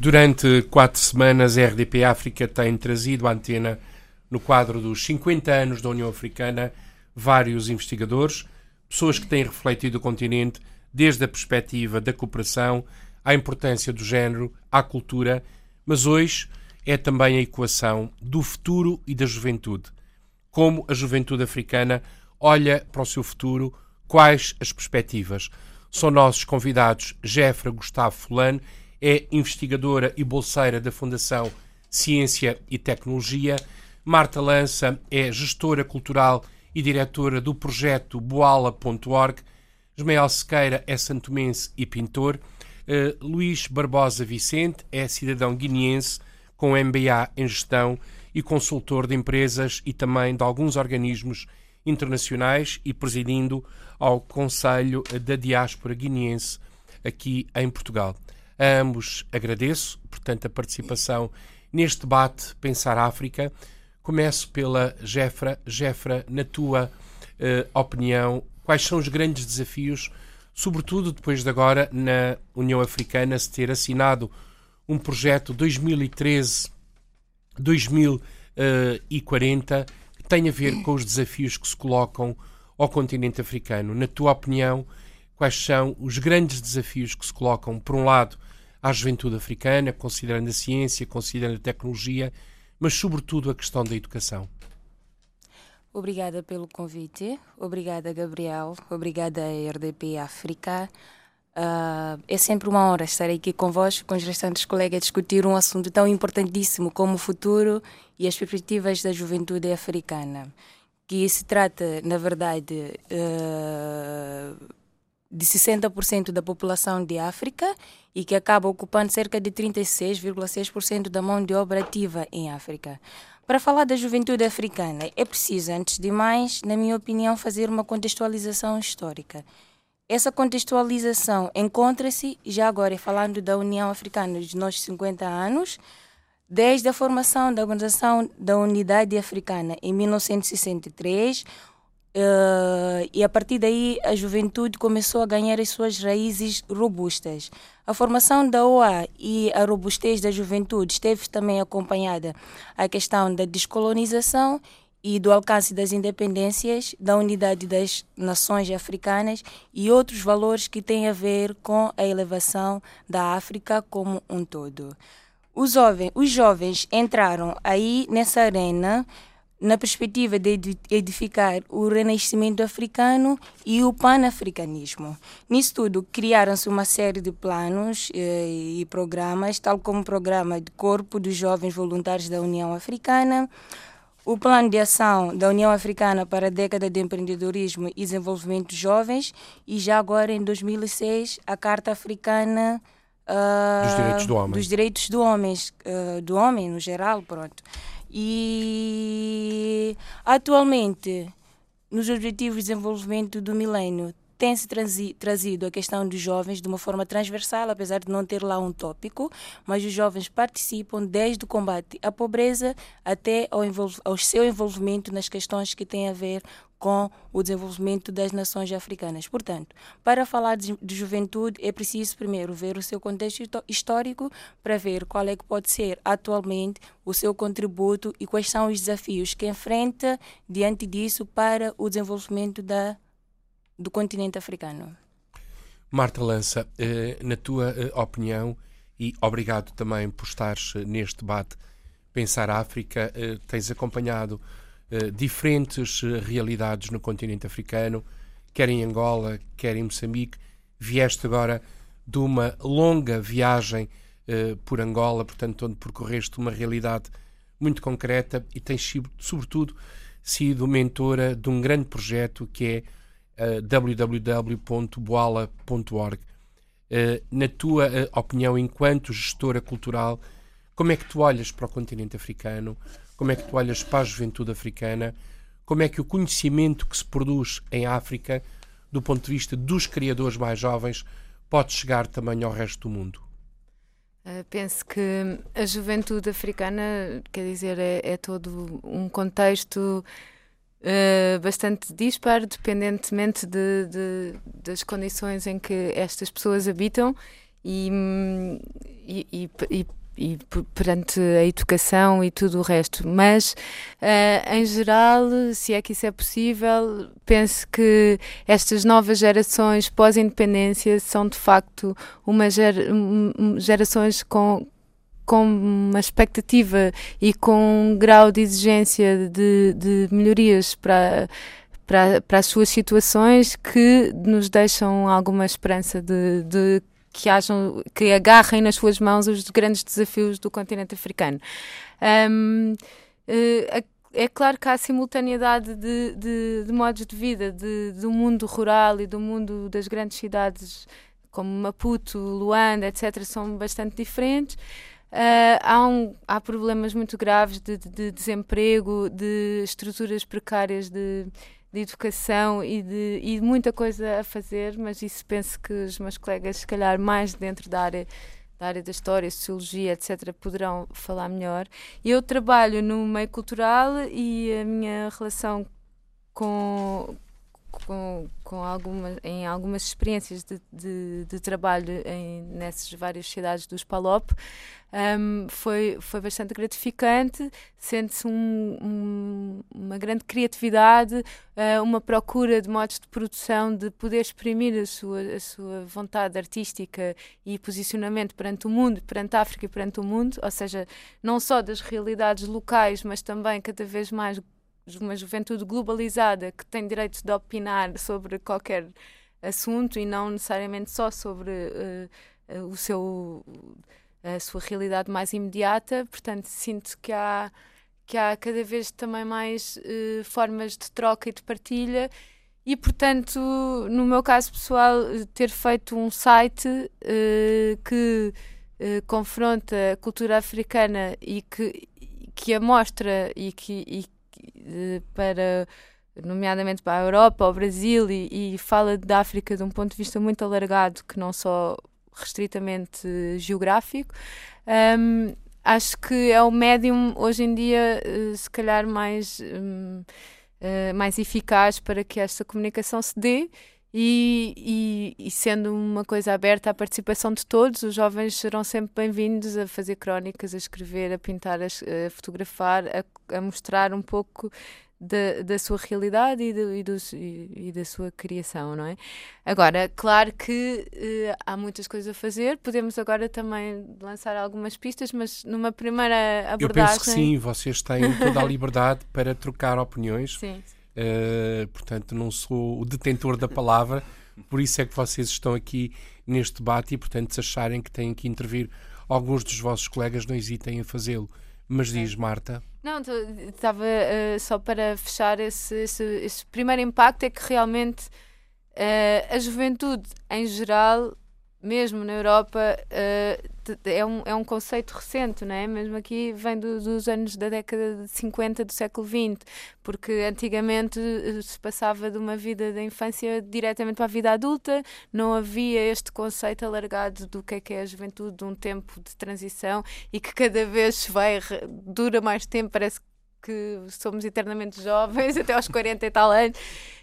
Durante quatro semanas, a RDP África tem trazido à antena, no quadro dos 50 anos da União Africana, vários investigadores, pessoas que têm refletido o continente desde a perspectiva da cooperação, à importância do género, à cultura, mas hoje é também a equação do futuro e da juventude. Como a juventude africana olha para o seu futuro, quais as perspectivas. São nossos convidados Jefra Gustavo Fulano, é investigadora e bolseira da Fundação Ciência e Tecnologia. Marta Lança é gestora cultural e diretora do projeto boala.org. Ismael Sequeira é santomense e pintor. Uh, Luís Barbosa Vicente é cidadão guineense com MBA em gestão e consultor de empresas e também de alguns organismos internacionais e presidindo ao Conselho da Diáspora Guineense aqui em Portugal. A ambos agradeço, portanto, a participação neste debate Pensar África. Começo pela Jefra. Jefra, na tua uh, opinião, quais são os grandes desafios, sobretudo depois de agora na União Africana se ter assinado um projeto 2013-2040 que tem a ver com os desafios que se colocam ao continente africano. Na tua opinião, quais são os grandes desafios que se colocam, por um lado, à juventude africana, considerando a ciência, considerando a tecnologia, mas sobretudo a questão da educação. Obrigada pelo convite, obrigada Gabriel, obrigada RDP África. Uh, é sempre uma honra estar aqui convosco, com os restantes colegas, a discutir um assunto tão importantíssimo como o futuro e as perspectivas da juventude africana. Que se trata, na verdade, uh, de 60% da população de África e que acaba ocupando cerca de 36,6% da mão de obra ativa em África. Para falar da juventude africana, é preciso, antes de mais, na minha opinião, fazer uma contextualização histórica. Essa contextualização encontra-se, já agora falando da União Africana dos nossos 50 anos, desde a formação da Organização da Unidade Africana em 1963, Uh, e a partir daí a juventude começou a ganhar as suas raízes robustas. A formação da OA e a robustez da juventude esteve também acompanhada a questão da descolonização e do alcance das independências, da unidade das nações africanas e outros valores que têm a ver com a elevação da África como um todo. Os jovens, os jovens entraram aí nessa arena na perspectiva de edificar o renascimento africano e o panafricanismo. Nisso tudo, criaram-se uma série de planos eh, e programas, tal como o programa de Corpo dos Jovens Voluntários da União Africana, o Plano de Ação da União Africana para a Década de Empreendedorismo e Desenvolvimento de Jovens e já agora, em 2006, a Carta Africana uh, dos Direitos do Homem, dos direitos do, homens, uh, do homem no geral, pronto. E atualmente, nos Objetivos de Desenvolvimento do Milênio, tem-se trazido a questão dos jovens de uma forma transversal, apesar de não ter lá um tópico, mas os jovens participam desde o combate à pobreza até ao, ao seu envolvimento nas questões que têm a ver com o desenvolvimento das nações africanas. Portanto, para falar de, de, juventude, é preciso primeiro ver o seu contexto histórico para ver qual é que pode ser atualmente o seu contributo e quais são os desafios que enfrenta diante disso para o desenvolvimento da do continente africano. Marta Lança, eh, na tua eh, opinião, e obrigado também por estares eh, neste debate Pensar África, tens acompanhado diferentes realidades no continente africano, quer em Angola, quer em Moçambique. Vieste agora de uma longa viagem por Angola, portanto, onde percorreste uma realidade muito concreta e tens, sobretudo, sido mentora de um grande projeto que é www.boala.org. Uh, na tua uh, opinião, enquanto gestora cultural, como é que tu olhas para o continente africano? Como é que tu olhas para a juventude africana? Como é que o conhecimento que se produz em África, do ponto de vista dos criadores mais jovens, pode chegar também ao resto do mundo? Uh, penso que a juventude africana, quer dizer, é, é todo um contexto Uh, bastante disparo, dependentemente de, de, das condições em que estas pessoas habitam e, e, e, e perante a educação e tudo o resto. Mas, uh, em geral, se é que isso é possível, penso que estas novas gerações pós-independência são de facto uma ger gerações com com uma expectativa e com um grau de exigência de, de melhorias para, para, para as suas situações que nos deixam alguma esperança de, de que hajam, que agarrem nas suas mãos os grandes desafios do continente africano. Um, uh, é claro que há simultaneidade de, de, de modos de vida de, do mundo rural e do mundo das grandes cidades como Maputo, Luanda, etc., são bastante diferentes. Uh, há, um, há problemas muito graves de, desemprego, de estruturas precárias de, de educação e de, e muita coisa a fazer, mas isso penso que os meus colegas, se calhar mais dentro da área da área da história, sociologia, etc., poderão falar melhor. Eu trabalho no meio cultural e a minha relação com, com, com alguma, em algumas experiências de, de, de trabalho em, nessas várias cidades dos PALOP um, foi, foi bastante gratificante. Sente-se um, um, uma grande criatividade, uh, uma procura de modos de produção, de poder exprimir a sua, a sua vontade artística e posicionamento perante o mundo, perante a África e perante o mundo, ou seja, não só das realidades locais, mas também cada vez mais uma juventude globalizada que tem direito de opinar sobre qualquer assunto e não necessariamente só sobre uh, o seu a sua realidade mais imediata, portanto sinto que há que há cada vez também mais uh, formas de troca e de partilha. E portanto no meu caso pessoal ter feito um site uh, que uh, confronta a cultura africana e que que a mostra e que e, para nomeadamente para a Europa, ao Brasil e, e fala da África de um ponto de vista muito alargado que não só restritamente geográfico. Um, acho que é o médium hoje em dia, uh, se calhar, mais, um, uh, eh, mais eficaz para que esta comunicação se dê. E, e, e, sendo uma coisa aberta à participação de todos, os jovens serão sempre bem-vindos a fazer crónicas, a escrever, a pintar, a, a fotografar, a, a, mostrar um pouco da, da sua realidade e, do, e, e, da sua criação, não é? Agora, claro que uh, há muitas coisas a fazer, podemos agora também lançar algumas pistas, mas numa primeira abordagem... Eu penso que sim, vocês têm toda a liberdade para trocar opiniões. Sim. Uh, portanto, não sou o detentor da palavra, por isso é que vocês estão aqui neste debate e, portanto, se acharem que têm que intervir alguns dos vossos colegas, não hesitem em fazê-lo. Mas diz, Marta. Não, estava uh, só para fechar esse, esse, esse, primeiro impacto é que realmente uh, a juventude em geral, mesmo na Europa, uh, é, um, é um conceito recente, não é? Mesmo aqui vem do, dos anos da década de 50 do século XX, porque antigamente se passava de uma vida da infância diretamente para a vida adulta, não havia este conceito alargado do que é que é a juventude, de um tempo de transição e que cada vez vai, dura mais tempo, parece que somos eternamente jovens, até aos 40 e tal anos,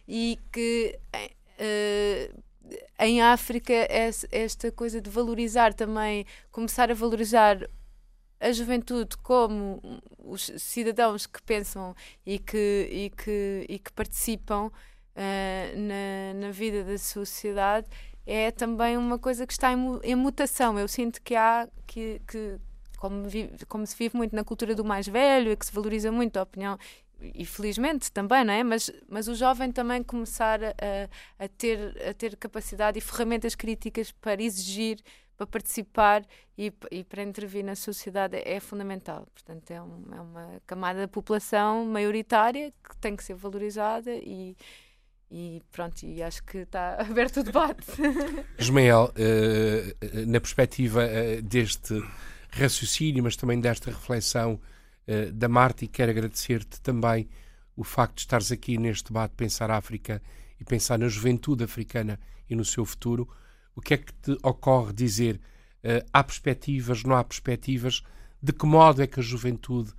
e que uh, em África esta coisa de valorizar também, começar a valorizar a juventude como os cidadãos que pensam e que, e que, e que participam uh, na, na vida da sociedade é também uma coisa que está em, em mutação. Eu sinto que há que, que como, vive, como se vive muito na cultura do mais velho e que se valoriza muito a opinião e felizmente também, não é? Mas, mas o jovem também começar a, a, ter, a ter capacidade e ferramentas críticas para exigir, para participar e, e para intervir na sociedade é, é fundamental. Portanto, é, um, é, uma camada da população maioritária que tem que ser valorizada e, e pronto, e acho que está aberto o debate. Ismael, uh, na perspectiva uh, deste raciocínio, mas também desta reflexão uh, da Marta, e quero agradecer-te também o facto de estares aqui neste debate Pensar África e pensar na juventude africana e no seu futuro. O que é que te ocorre dizer? Uh, há perspectivas, não há perspectivas? De que modo é que a juventude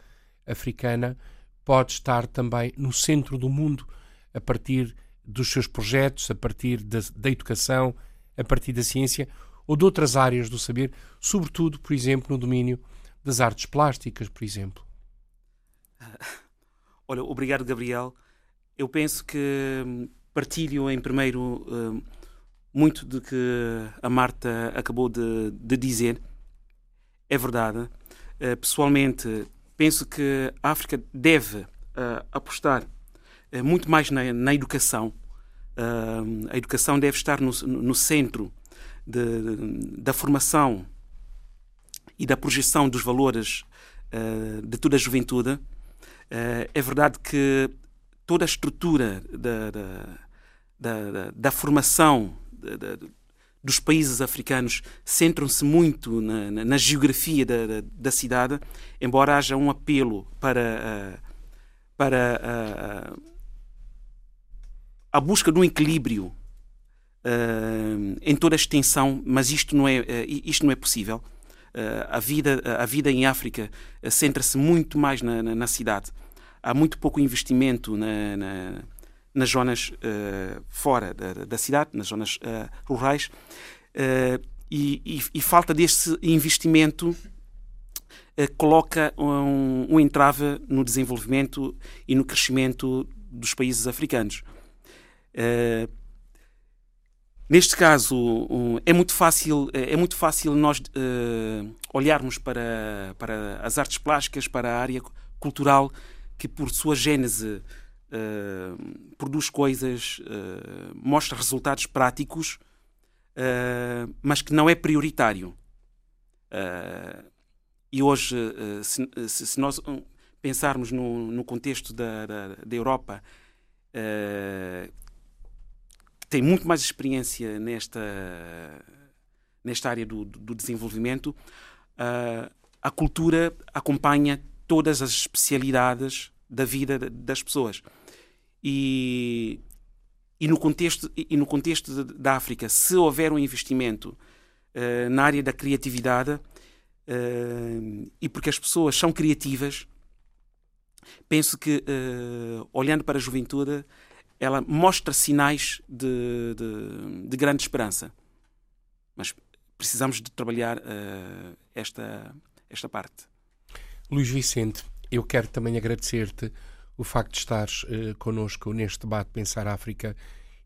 africana pode estar também no centro do mundo a partir dos seus projetos, a partir da, da educação, a partir da ciência? ou de outras áreas do saber, sobretudo, por exemplo, no domínio das artes plásticas, por exemplo? Olha, obrigado, Gabriel. Eu penso que hum, partilho, em primeiro, hum, muito do que a Marta acabou de, de dizer. É verdade. Eh, pessoalmente, penso que a África deve uh, apostar uh, muito mais na, na educação. A educação deve estar no, no centro de, da formação e da projeção dos valores de toda a juventude. É verdade que toda a estrutura da, da, da, da formação dos países africanos centram-se muito na, na, na geografia da, da, da, cidade, embora haja um apelo para, uh, para uh, a busca de um equilíbrio em toda a extensão, mas isto não é, isto não é possível. A, vida, a vida em África centra-se muito mais na, na, na, cidade. Há muito pouco investimento na nas zonas uh, fora da, da, cidade, nas zonas uh, rurais, uh, e, e, e, falta desse investimento coloca um, um entrave no desenvolvimento e no crescimento dos países africanos. Neste caso, é muito fácil, é muito fácil nós uh, olharmos para, para as artes plásticas, para a área cultural, que por sua gênese uh, produz coisas, uh, mostra resultados práticos, mas que não é prioritário. e hoje, se, se, nós pensarmos no, no contexto da, da, da Europa, tem muito mais experiência nesta, nesta área do, do desenvolvimento, a cultura acompanha todas as especialidades da vida das pessoas. E, e, no, contexto, e no contexto da África, se houver um investimento uh, na área da criatividade uh, e porque as pessoas são criativas, penso que, uh, olhando para a juventude, ela mostra sinais de, de, de grande esperança. Mas precisamos de trabalhar esta, esta parte. Luís Vicente, eu quero também agradecer-te o facto de estares uh, connosco neste debate Pensar África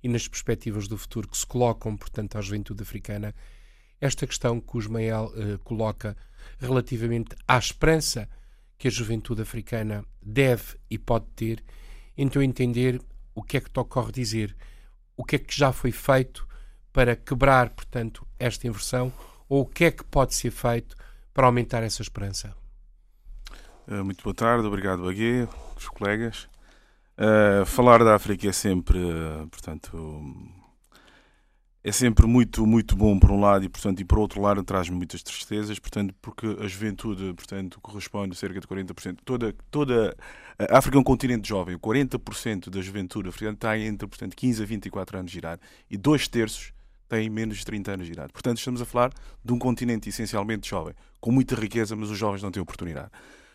e nas perspectivas do futuro que se colocam, portanto, à juventude africana. Esta questão que o Ismael uh, coloca relativamente à esperança que a juventude africana deve e pode ter, então entender o que é que te ocorre dizer, o que é que já foi feito para quebrar, portanto, esta inversão, ou o que é que pode ser feito para aumentar essa esperança. Uh, muito boa tarde, obrigado Baguê, os colegas. Uh, falar da África é sempre, uh, portanto, é sempre muito, muito bom por um lado e, portanto, e por outro lado traz-me muitas tristezas, portanto, porque a juventude, portanto, corresponde a cerca de 40%. Toda, toda a África é um continente jovem, 40% da juventude africana está entre, portanto, 15 a 24 anos de idade e dois terços têm menos de 30 anos de idade. Portanto, estamos a falar de um continente essencialmente jovem, com muita riqueza, mas os jovens não têm oportunidade.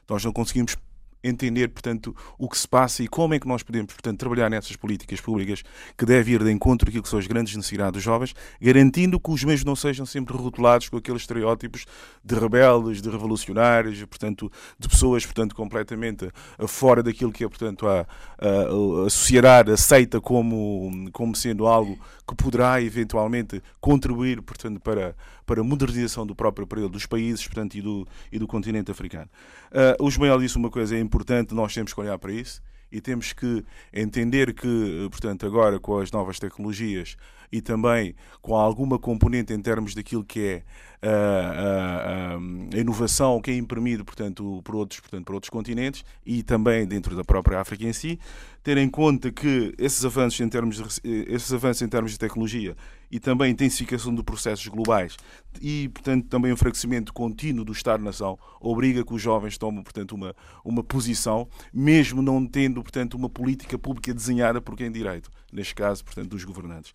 Nós não conseguimos entender, portanto, o que se passa e como é que nós podemos, portanto, trabalhar nessas políticas públicas que deve ir de encontro àquilo que são as grandes necessidades dos jovens, garantindo que os mesmos não sejam sempre rotulados com aqueles estereótipos de rebeldes, de revolucionários, portanto, de pessoas, portanto, completamente fora daquilo que é, portanto, a, a, a sociedade aceita como, como sendo algo que poderá eventualmente contribuir, portanto, para, para a modernização do próprio período dos países, portanto, e do, e do continente africano. Uh, o Ismael disse uma coisa importante, nós temos que olhar para isso e temos que entender que, portanto, agora com as novas tecnologias e também com alguma componente em termos daquilo que é a, a, a inovação que é imprimido, portanto, por outros, portanto, por outros continentes e também dentro da própria África em si, ter em conta que esses avanços em termos de, esses avanços em termos de tecnologia e também intensificação de processos globais e, portanto, também enfraquecimento contínuo do Estado-nação obriga que os jovens tomem, portanto, uma, uma posição, mesmo não tendo, portanto, uma política pública desenhada por quem direito, neste caso, portanto, dos governantes.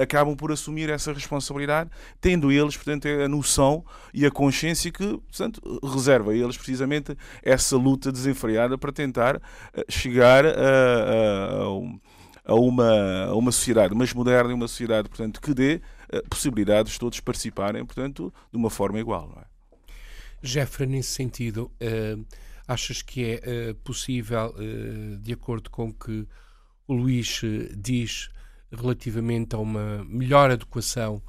Acabam por assumir essa responsabilidade, tendo eles, portanto, a noção e a consciência que, portanto, reserva a eles precisamente essa luta desenfreada para tentar eh, chegar a, a, a, a uma, a uma sociedade mais moderna e uma sociedade, portanto, que dê possibilidades todos participarem, portanto, de uma forma igual. Não é? Jeffrey, nesse sentido, uh, achas que é uh, possível, uh, de acordo com o que o Luís diz relativamente a uma melhor adequação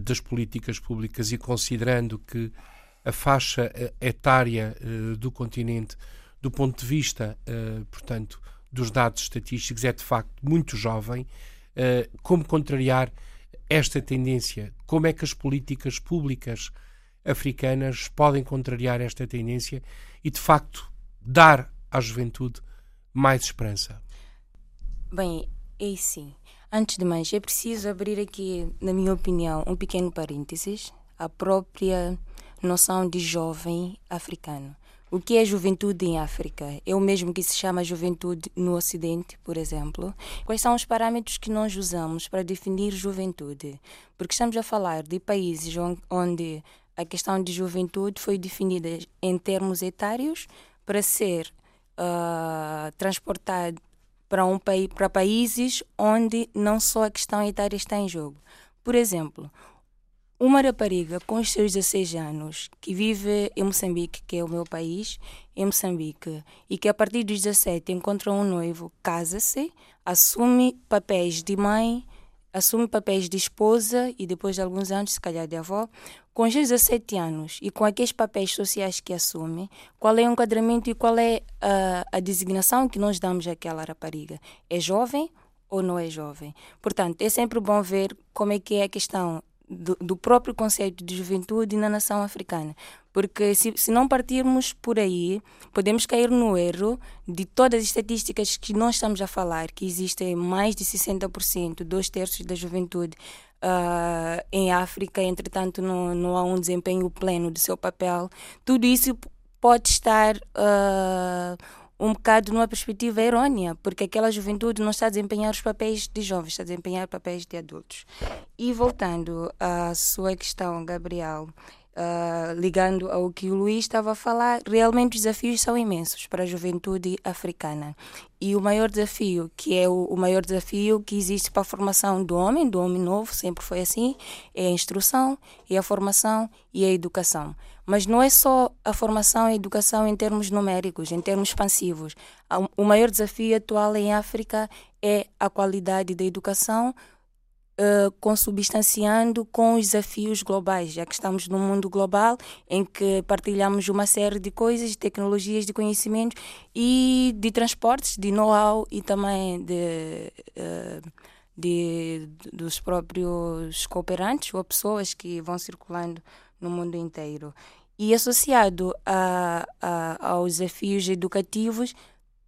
das políticas públicas e considerando que a faixa etária do continente, do ponto de vista, portanto, dos dados estatísticos, é de facto muito jovem, como contrariar esta tendência? Como é que as políticas públicas africanas podem contrariar esta tendência e, de facto, dar à juventude mais esperança? Bem, é sim. Antes de mais, é preciso abrir aqui, na minha opinião, um pequeno parênteses, a própria noção de jovem africano. O que é juventude em África? É o mesmo que se chama juventude no Ocidente, por exemplo? Quais são os parâmetros que nós usamos para definir juventude? Porque estamos a falar de países onde a questão de juventude foi definida em termos etários para ser uh, transportado para, um, para países onde não só a questão etária está em jogo. Por exemplo, uma rapariga com os seus 16 anos que vive em Moçambique, que é o meu país, em Moçambique, e que a partir dos 17 encontra um noivo, casa-se, assume papéis de mãe, assume papéis de esposa e depois de alguns anos, se calhar de avó, com os 17 anos e com aqueles papéis sociais que assume, qual é o enquadramento e qual é a, a designação que nós damos àquela rapariga? É jovem ou não é jovem? Portanto, é sempre bom ver como é que é a questão do, do, próprio conceito de juventude na nação africana. Porque se, se não partirmos por aí, podemos cair no erro de todas as estatísticas que nós estamos a falar, que existem mais de 60%, dois terços da juventude uh, em África, entretanto não, não há um desempenho pleno do seu papel. Tudo isso pode estar uh, um bocado numa perspectiva errônea, porque aquela juventude não está a desempenhar os papéis de jovens, está a desempenhar papéis de adultos. E voltando à sua questão, Gabriel, Uh, ligando ao que o Luís estava a falar, realmente os desafios são imensos para a juventude africana. E o maior desafio, que é o, o, maior desafio que existe para a formação do homem, do homem novo, sempre foi assim, é a instrução, é a formação e a educação. Mas não é só a formação e a educação em termos numéricos, em termos expansivos. O maior desafio atual em África é a qualidade da educação, uh, consubstanciando com os desafios globais, já que estamos num mundo global em que partilhamos uma série de coisas, de tecnologias, de conhecimento e de transportes, de know-how e também de, uh, de, dos próprios cooperantes ou pessoas que vão circulando no mundo inteiro. E associado a, a, aos desafios educativos,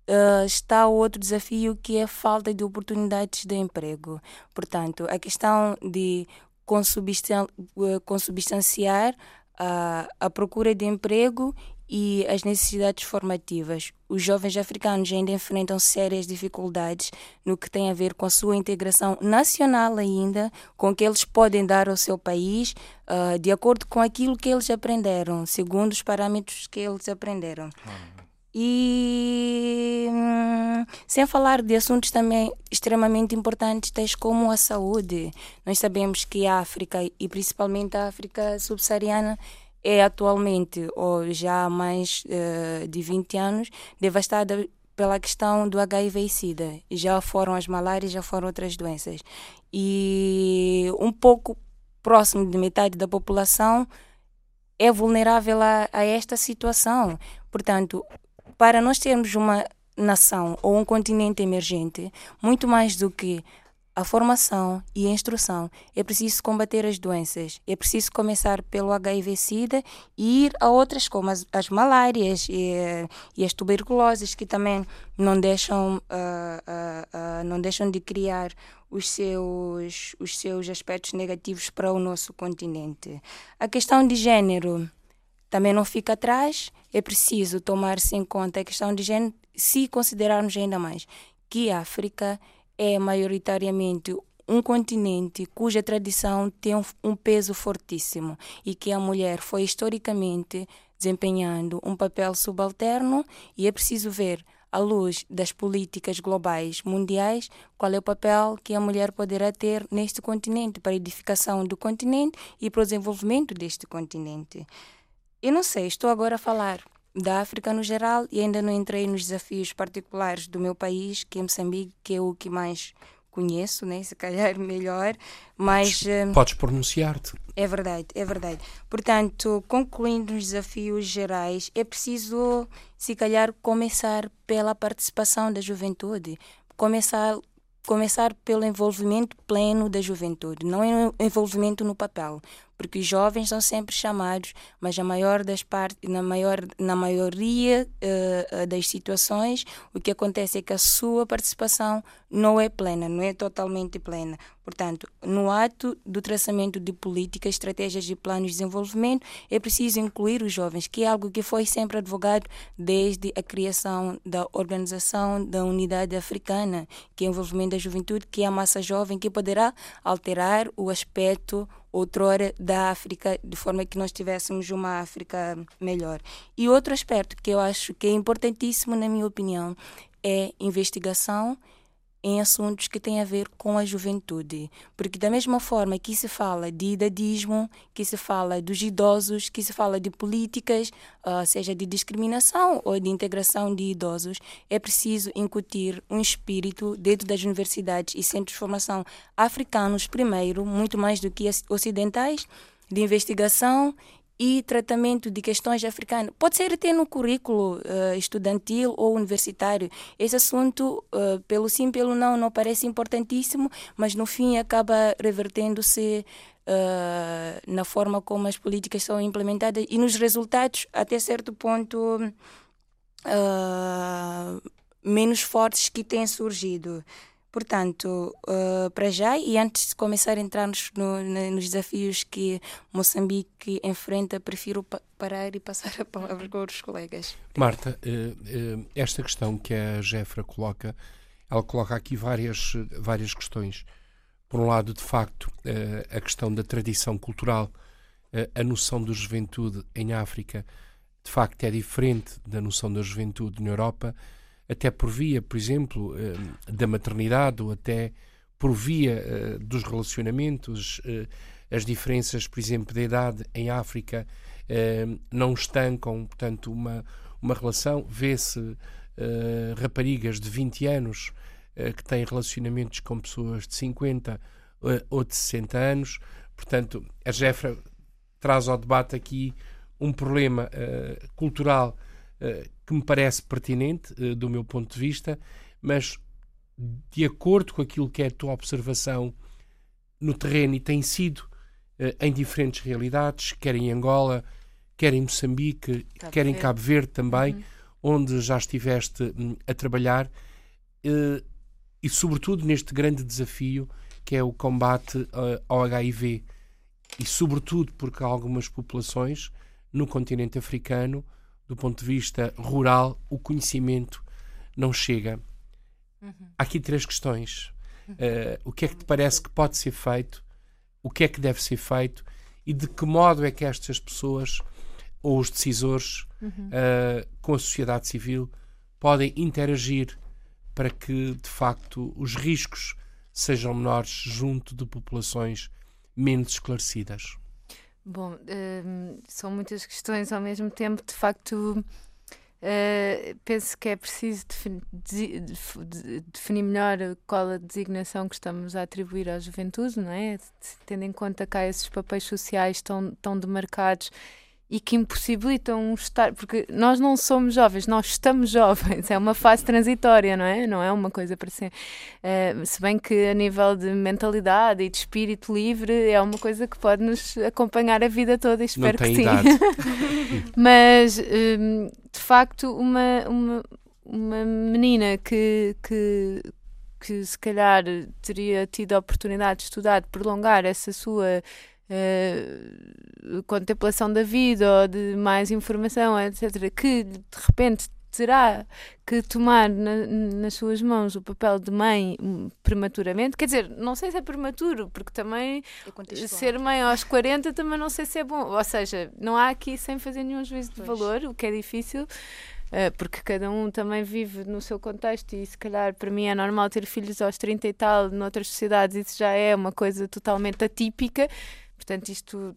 uh, está outro desafio que é a falta de oportunidades de emprego. Portanto, a questão de uh, consubstanciar uh, a procura de emprego e as necessidades formativas. Os jovens africanos ainda enfrentam sérias dificuldades no que tem a ver com a sua integração nacional ainda, com o que eles podem dar ao seu país, uh, de acordo com aquilo que eles aprenderam, segundo os parâmetros que eles aprenderam. E hum, sem falar de assuntos também extremamente importantes, tais como a saúde. Nós sabemos que a África, e principalmente a África subsaariana, é atualmente, ou já há mais uh, de 20 anos, devastada pela questão do HIV e SIDA. Já foram as malárias, já foram outras doenças. E um pouco próximo de metade da população é vulnerável a, a esta situação. Portanto, para nós termos uma nação ou um continente emergente, muito mais do que a formação e a instrução, é preciso combater as doenças. É preciso começar pelo HIV-Sida e ir a outras como as, as malárias e, e, as tuberculoses que também não deixam, uh, uh, uh, não deixam de criar os seus, os seus aspectos negativos para o nosso continente. A questão de gênero também não fica atrás. É preciso tomar-se em conta a questão de género, se considerarmos ainda mais que a África é maioritariamente um continente cuja tradição tem um, peso fortíssimo e que a mulher foi historicamente desempenhando um papel subalterno e é preciso ver à luz das políticas globais mundiais, qual é o papel que a mulher poderá ter neste continente para a edificação do continente e para o desenvolvimento deste continente. Eu não sei, estou agora a falar da África no geral e ainda não entrei nos desafios particulares do meu país, que é Moçambique, que é o que mais conheço, né? se calhar melhor, mas... Podes, eh, podes pronunciar-te. É verdade, é verdade. Portanto, concluindo os desafios gerais, é preciso, se calhar, começar pela participação da juventude, começar começar pelo envolvimento pleno da juventude, não é envolvimento no papel, porque os jovens são sempre chamados, mas a maior das partes, na maior na maioria uh, das situações, o que acontece é que a sua participação não é plena, não é totalmente plena. Portanto, no ato do traçamento de políticas, estratégias e planos de desenvolvimento, é preciso incluir os jovens, que é algo que foi sempre advogado desde a criação da Organização da Unidade Africana, que é o envolvimento da juventude, que é a massa jovem que poderá alterar o aspecto outrora da África, de forma que nós tivéssemos uma África melhor. E outro aspecto que eu acho que é importantíssimo, na minha opinião, é investigação em assuntos que têm a ver com a juventude. Porque, da mesma forma que se fala de idadismo, que se fala dos idosos, que se fala de políticas, uh, seja de discriminação ou de integração de idosos, é preciso incutir um espírito dentro das universidades e centros de formação africanos, primeiro, muito mais do que ocidentais, de investigação e tratamento de questões africanas. Pode ser até no currículo uh, estudantil ou universitário. Esse assunto, uh, pelo sim, pelo não, não parece importantíssimo, mas no fim acaba revertendo-se uh, na forma como as políticas são implementadas e nos resultados, até certo ponto, menos fortes que têm surgido. Portanto, uh, para já, e antes de começar a entrar nos, no, nos desafios que Moçambique enfrenta, prefiro pa parar e passar a palavra com outros colegas. Marta, uh, uh, esta questão que a Jefra coloca, ela coloca aqui várias, várias questões. Por um lado, de facto, a questão da tradição cultural, a noção da juventude em África, de facto, é diferente da noção da juventude na Europa até por via, por exemplo, eh, da maternidade ou até por via eh, dos relacionamentos, eh, as diferenças, por exemplo, da idade em África não estancam, portanto, uma, uma relação. Vê-se raparigas de 20 anos que têm relacionamentos com pessoas de 50 ou de 60 anos. Portanto, a Jefra traz ao debate aqui um problema cultural que me parece pertinente uh, do meu ponto de vista, mas de acordo com aquilo que é a tua observação no terreno e tem sido uh, em diferentes realidades, quer em Angola, quer em Moçambique, Cabo quer em Cabo Verde também, uhum. onde já estiveste um, a trabalhar, e sobretudo neste grande desafio que é o combate ao HIV, e sobretudo porque algumas populações no continente africano do ponto de vista rural, o conhecimento não chega. Uhum. Há aqui três questões. Uh, o que é que te parece que pode ser feito? O que é que deve ser feito? E de que modo é que estas pessoas ou os decisores uhum. uh, com a sociedade civil podem interagir para que, de facto, os riscos sejam menores junto de populações menos esclarecidas? Bom, uh, são muitas questões ao mesmo tempo. De facto, uh, penso que é preciso defini de definir melhor qual a designação que estamos a atribuir à juventude, não é? Tendo em conta que há esses papéis sociais tão, tão demarcados e que impossibilitam estar, porque nós não somos jovens, nós estamos jovens, é uma fase transitória, não é? Não é uma coisa para ser. Uh, se bem que a nível de mentalidade e de espírito livre é uma coisa que pode nos acompanhar a vida toda e espero que sim. Mas, um, de facto, uma, uma, uma menina que, que, que se calhar teria tido a oportunidade de estudar, de prolongar essa sua uh, contemplação da vida ou de mais informação, etc., que de repente terá que tomar na, nas suas mãos o papel de mãe prematuramente, quer dizer, não sei se é prematuro, porque também é ser mãe aos 40 também não sei se é bom, ou seja, não há aqui sem fazer nenhum juízo de valor, o que é difícil. uh, porque cada um também vive no seu contexto e se calhar para mim é normal ter filhos aos 30 e tal, noutras sociedades isso já é uma coisa totalmente atípica, portanto isto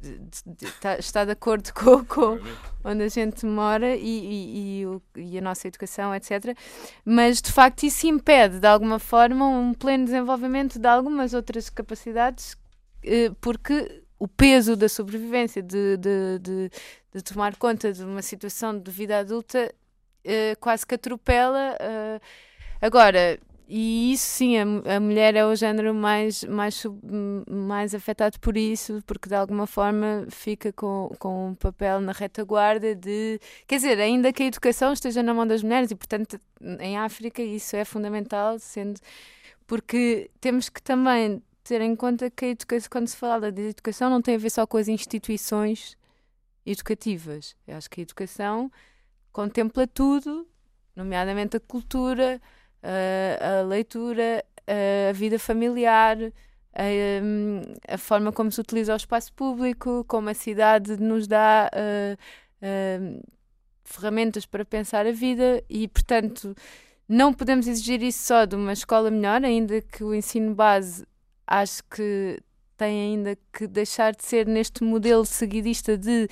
de, está, de acordo com, com onde a gente mora e, e, e, e, a nossa educação, etc. Mas de facto isso impede de alguma forma um pleno desenvolvimento de algumas outras capacidades, eh, porque o peso da sobrevivência, de, de, de, de, tomar conta de uma situação de vida adulta, eh, quase que atropela. Eh, agora, e isso sim, a, a, mulher é o género mais, mais, mais afetado por isso, porque de alguma forma fica com, com um papel na retaguarda de. Quer dizer, ainda que a educação esteja na mão das mulheres, e portanto em África isso é fundamental, sendo. Porque temos que também ter em conta que a educação, quando se fala de educação, não tem a ver só com as instituições educativas. Eu acho que a educação contempla tudo, nomeadamente a cultura a, leitura, a, vida familiar, a, a, forma como se utiliza o espaço público, como a cidade nos dá ferramentas para pensar a vida e, portanto, não podemos exigir isso só de uma escola melhor, ainda que o ensino base acho que tem ainda que deixar de ser neste modelo seguidista de,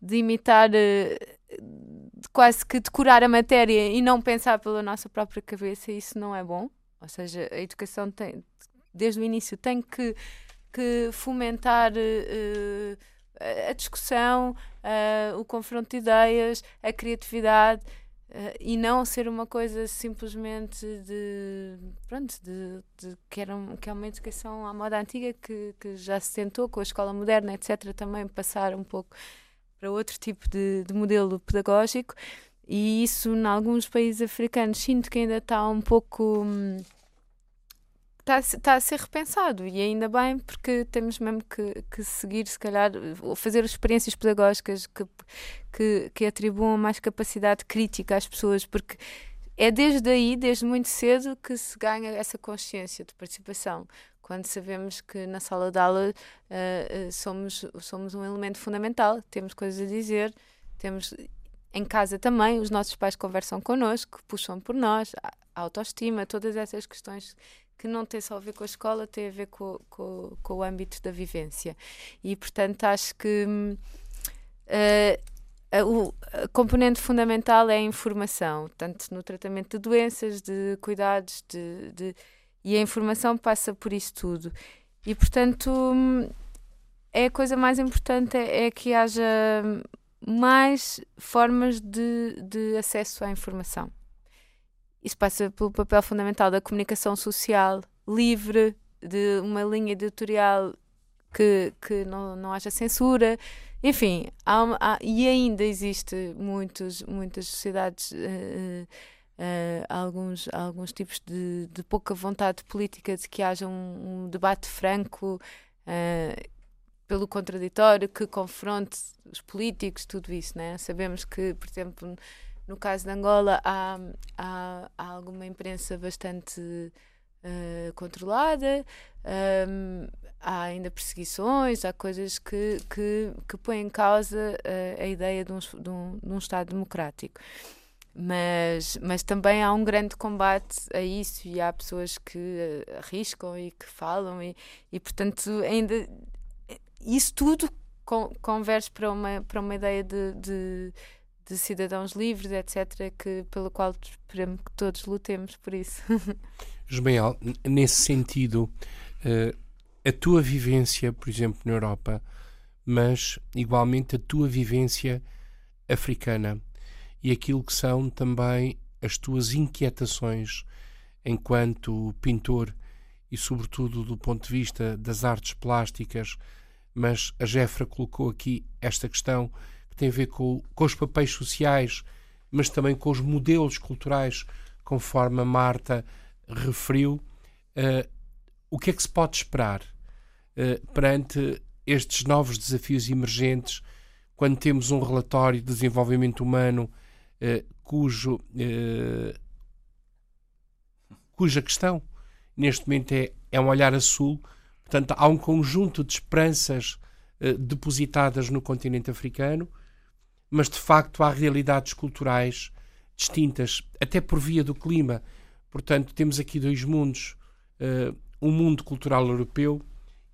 de imitar. Uh, quase que decorar a matéria e não pensar pela nossa própria cabeça, isso não é bom. Ou seja, a educação tem, desde o início tem que, que fomentar uh, a discussão, uh, o confronto de ideias, a criatividade. Uh, e não ser uma coisa simplesmente de pronto de, de que, era um, que é uma educação à moda antiga que, que já se tentou com a escola moderna etc também passar um pouco para outro tipo de, de modelo pedagógico e isso, em alguns países africanos, sinto que ainda está um pouco. Está, está a ser repensado e ainda bem porque temos mesmo que, que seguir, se calhar, fazer experiências pedagógicas que, que, que atribuam mais capacidade crítica às pessoas, porque é desde aí, desde muito cedo, que se ganha essa consciência de participação quando sabemos que na sala de aula uh, somos, somos um elemento fundamental, temos coisas a dizer, temos em casa também, os nossos pais conversam connosco, puxam por nós, a autoestima, todas essas questões que não têm só a ver com a escola, têm a ver com, com, com o âmbito da vivência. E, portanto, acho que uh, o, componente fundamental é a informação, tanto no tratamento de doenças, de cuidados, de, de e a informação passa por isso tudo. E, portanto, é a coisa mais importante é, é que haja mais formas de, de acesso à informação. Isso passa pelo papel fundamental da comunicação social livre, de uma linha editorial que, que não, não haja censura. Enfim, há, há, e ainda existe muitos, muitas sociedades. Uh, uh, alguns, alguns tipos de, de, pouca vontade política de que haja um, um debate franco uh, pelo contraditório, que confronte os políticos, tudo isso. Né? Sabemos que, por exemplo, no caso de Angola, há, há, há alguma imprensa bastante uh, controlada, um, há ainda perseguições, há coisas que, que, que põem em causa uh, a ideia de um, de, um, de um Estado democrático mas, mas também há um grande combate a isso e há pessoas que eh, arriscam e que falam e, e portanto ainda isso tudo con converge para uma, para uma ideia de, de, de, cidadãos livres, etc., que, pelo qual esperamos que todos lutemos por isso. Ismael, nesse sentido, uh, a tua vivência, por exemplo, na Europa, mas igualmente a tua vivência africana, e aquilo que são também as tuas inquietações enquanto pintor e, sobretudo, do ponto de vista das artes plásticas. Mas a Jefra colocou aqui esta questão que tem a ver com, com os papéis sociais, mas também com os modelos culturais, conforme a Marta referiu. Uh, o que é que se pode esperar uh, perante estes novos desafios emergentes quando temos um relatório de desenvolvimento humano eh, cujo, uh, cuja questão neste momento é, é um olhar a sul. Portanto, há um conjunto de esperanças uh, depositadas no continente africano, mas de facto há realidades culturais distintas, até por via do clima. Portanto, temos aqui dois mundos: um mundo cultural europeu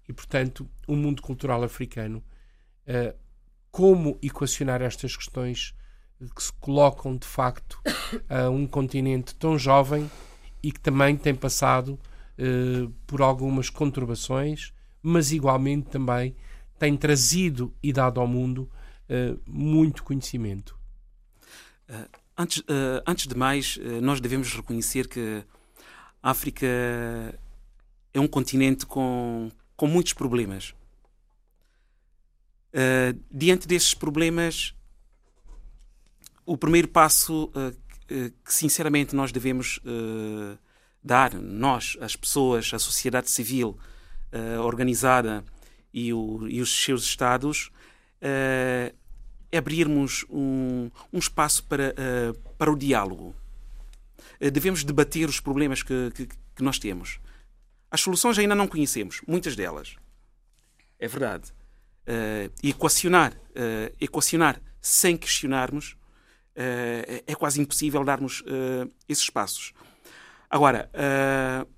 e, portanto, um mundo cultural africano. Como equacionar estas questões que se colocam de facto a um continente tão jovem e que também tem passado uh, por algumas conturbações, mas igualmente também tem trazido e dado ao mundo uh, muito conhecimento. Uh, antes, antes de mais, nós devemos reconhecer que a África é um continente com, com muitos problemas. diante desses problemas, o primeiro passo uh, que, sinceramente, nós devemos uh, dar, nós, as pessoas, a sociedade civil organizada e, o, e, os seus Estados, é abrirmos um, um espaço para, para o diálogo. devemos debater os problemas que, que, que nós temos. As soluções ainda não conhecemos, muitas delas. É verdade. Uh, equacionar, uh, equacionar sem questionarmos é, é quase impossível darmos uh, esses passos. Agora, uh,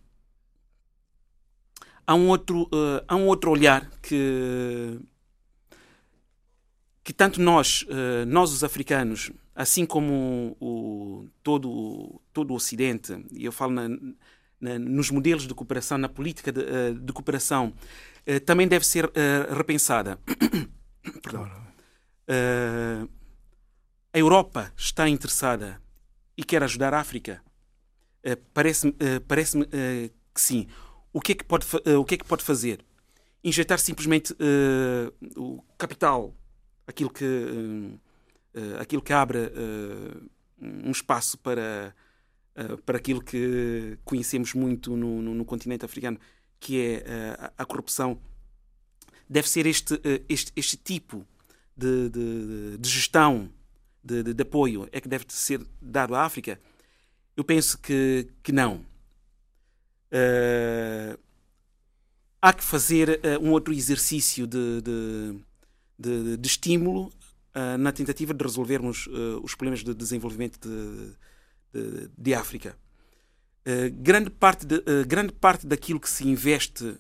há, um outro, há um outro olhar que, que tanto nós, nós os africanos, assim como o, todo, todo o Ocidente, e eu falo na, na, nos modelos de cooperação, na política de, de cooperação, também deve ser repensada. Perdão. Uh, a Europa está interessada e quer ajudar a África? Uh, Parece-me uh, parece uh, que sim. O que, é que pode, o que é que pode fazer? Injetar simplesmente o capital, aquilo que, aquilo que abre um espaço para, para aquilo que conhecemos muito no, no, no continente africano, que é a corrupção. Deve ser este, este, este tipo de, de, de gestão de, de, de, apoio é que deve ser dado à África? Eu penso que, que não. Uh, há que fazer uh, um outro exercício de, de, de estímulo uh, na tentativa de resolvermos os problemas de desenvolvimento de, de África. grande, parte de, grande parte daquilo que se investe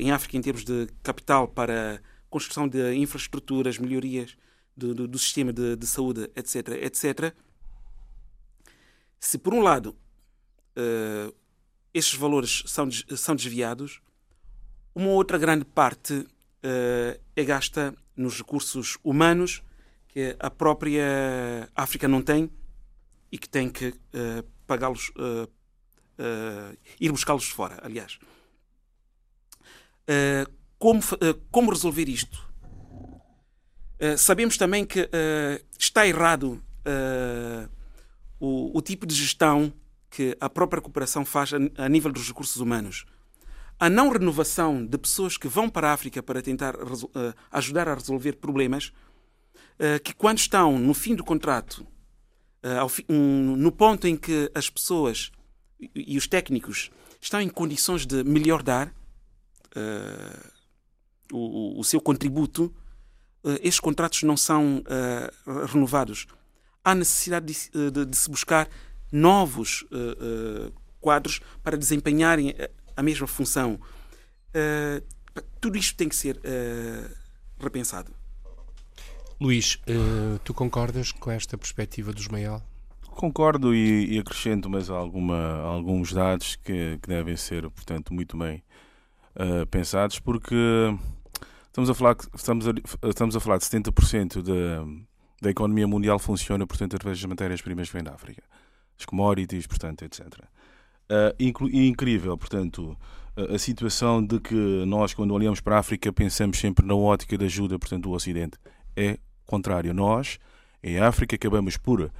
em África em termos de capital para construção de infraestruturas, melhorias do, do, do sistema de, de, saúde, etc., etc., se por um lado uh, estes valores são, são desviados, uma outra grande parte uh, é gasta nos recursos humanos que a própria África não tem e que tem que uh, pagá-los, ir buscá-los fora, aliás. Como, eh, como resolver isto? Uh, sabemos também que uh, está errado uh, o, o, tipo de gestão que a própria cooperação faz a, a, nível dos recursos humanos. A não renovação de pessoas que vão para a África para tentar ajudar a resolver problemas, que quando estão no fim do contrato, no ponto em que as pessoas e, os técnicos estão em condições de melhor dar, o, o seu contributo, uh, estes contratos não são uh, renovados. Há necessidade de, eh, de, de se buscar novos uh, quadros para desempenharem a mesma função. tudo isto tem que ser repensado. Luís, tu concordas com esta perspectiva do Ismael? Concordo e, e acrescento mais alguma, alguns dados que, que devem ser, portanto, muito bem uh, pensados, porque Estamos a falar, estamos a, estamos a falar de 70% da, da economia mundial funciona, portanto, através das matérias-primas que vêm da África. As commodities, portanto, etc. Uh, ah, e incrível, portanto, a, a situação de que nós, quando olhamos para a África, pensamos sempre na ótica da ajuda, portanto, do Ocidente. É contrário. Nós, em África, acabamos por, uh,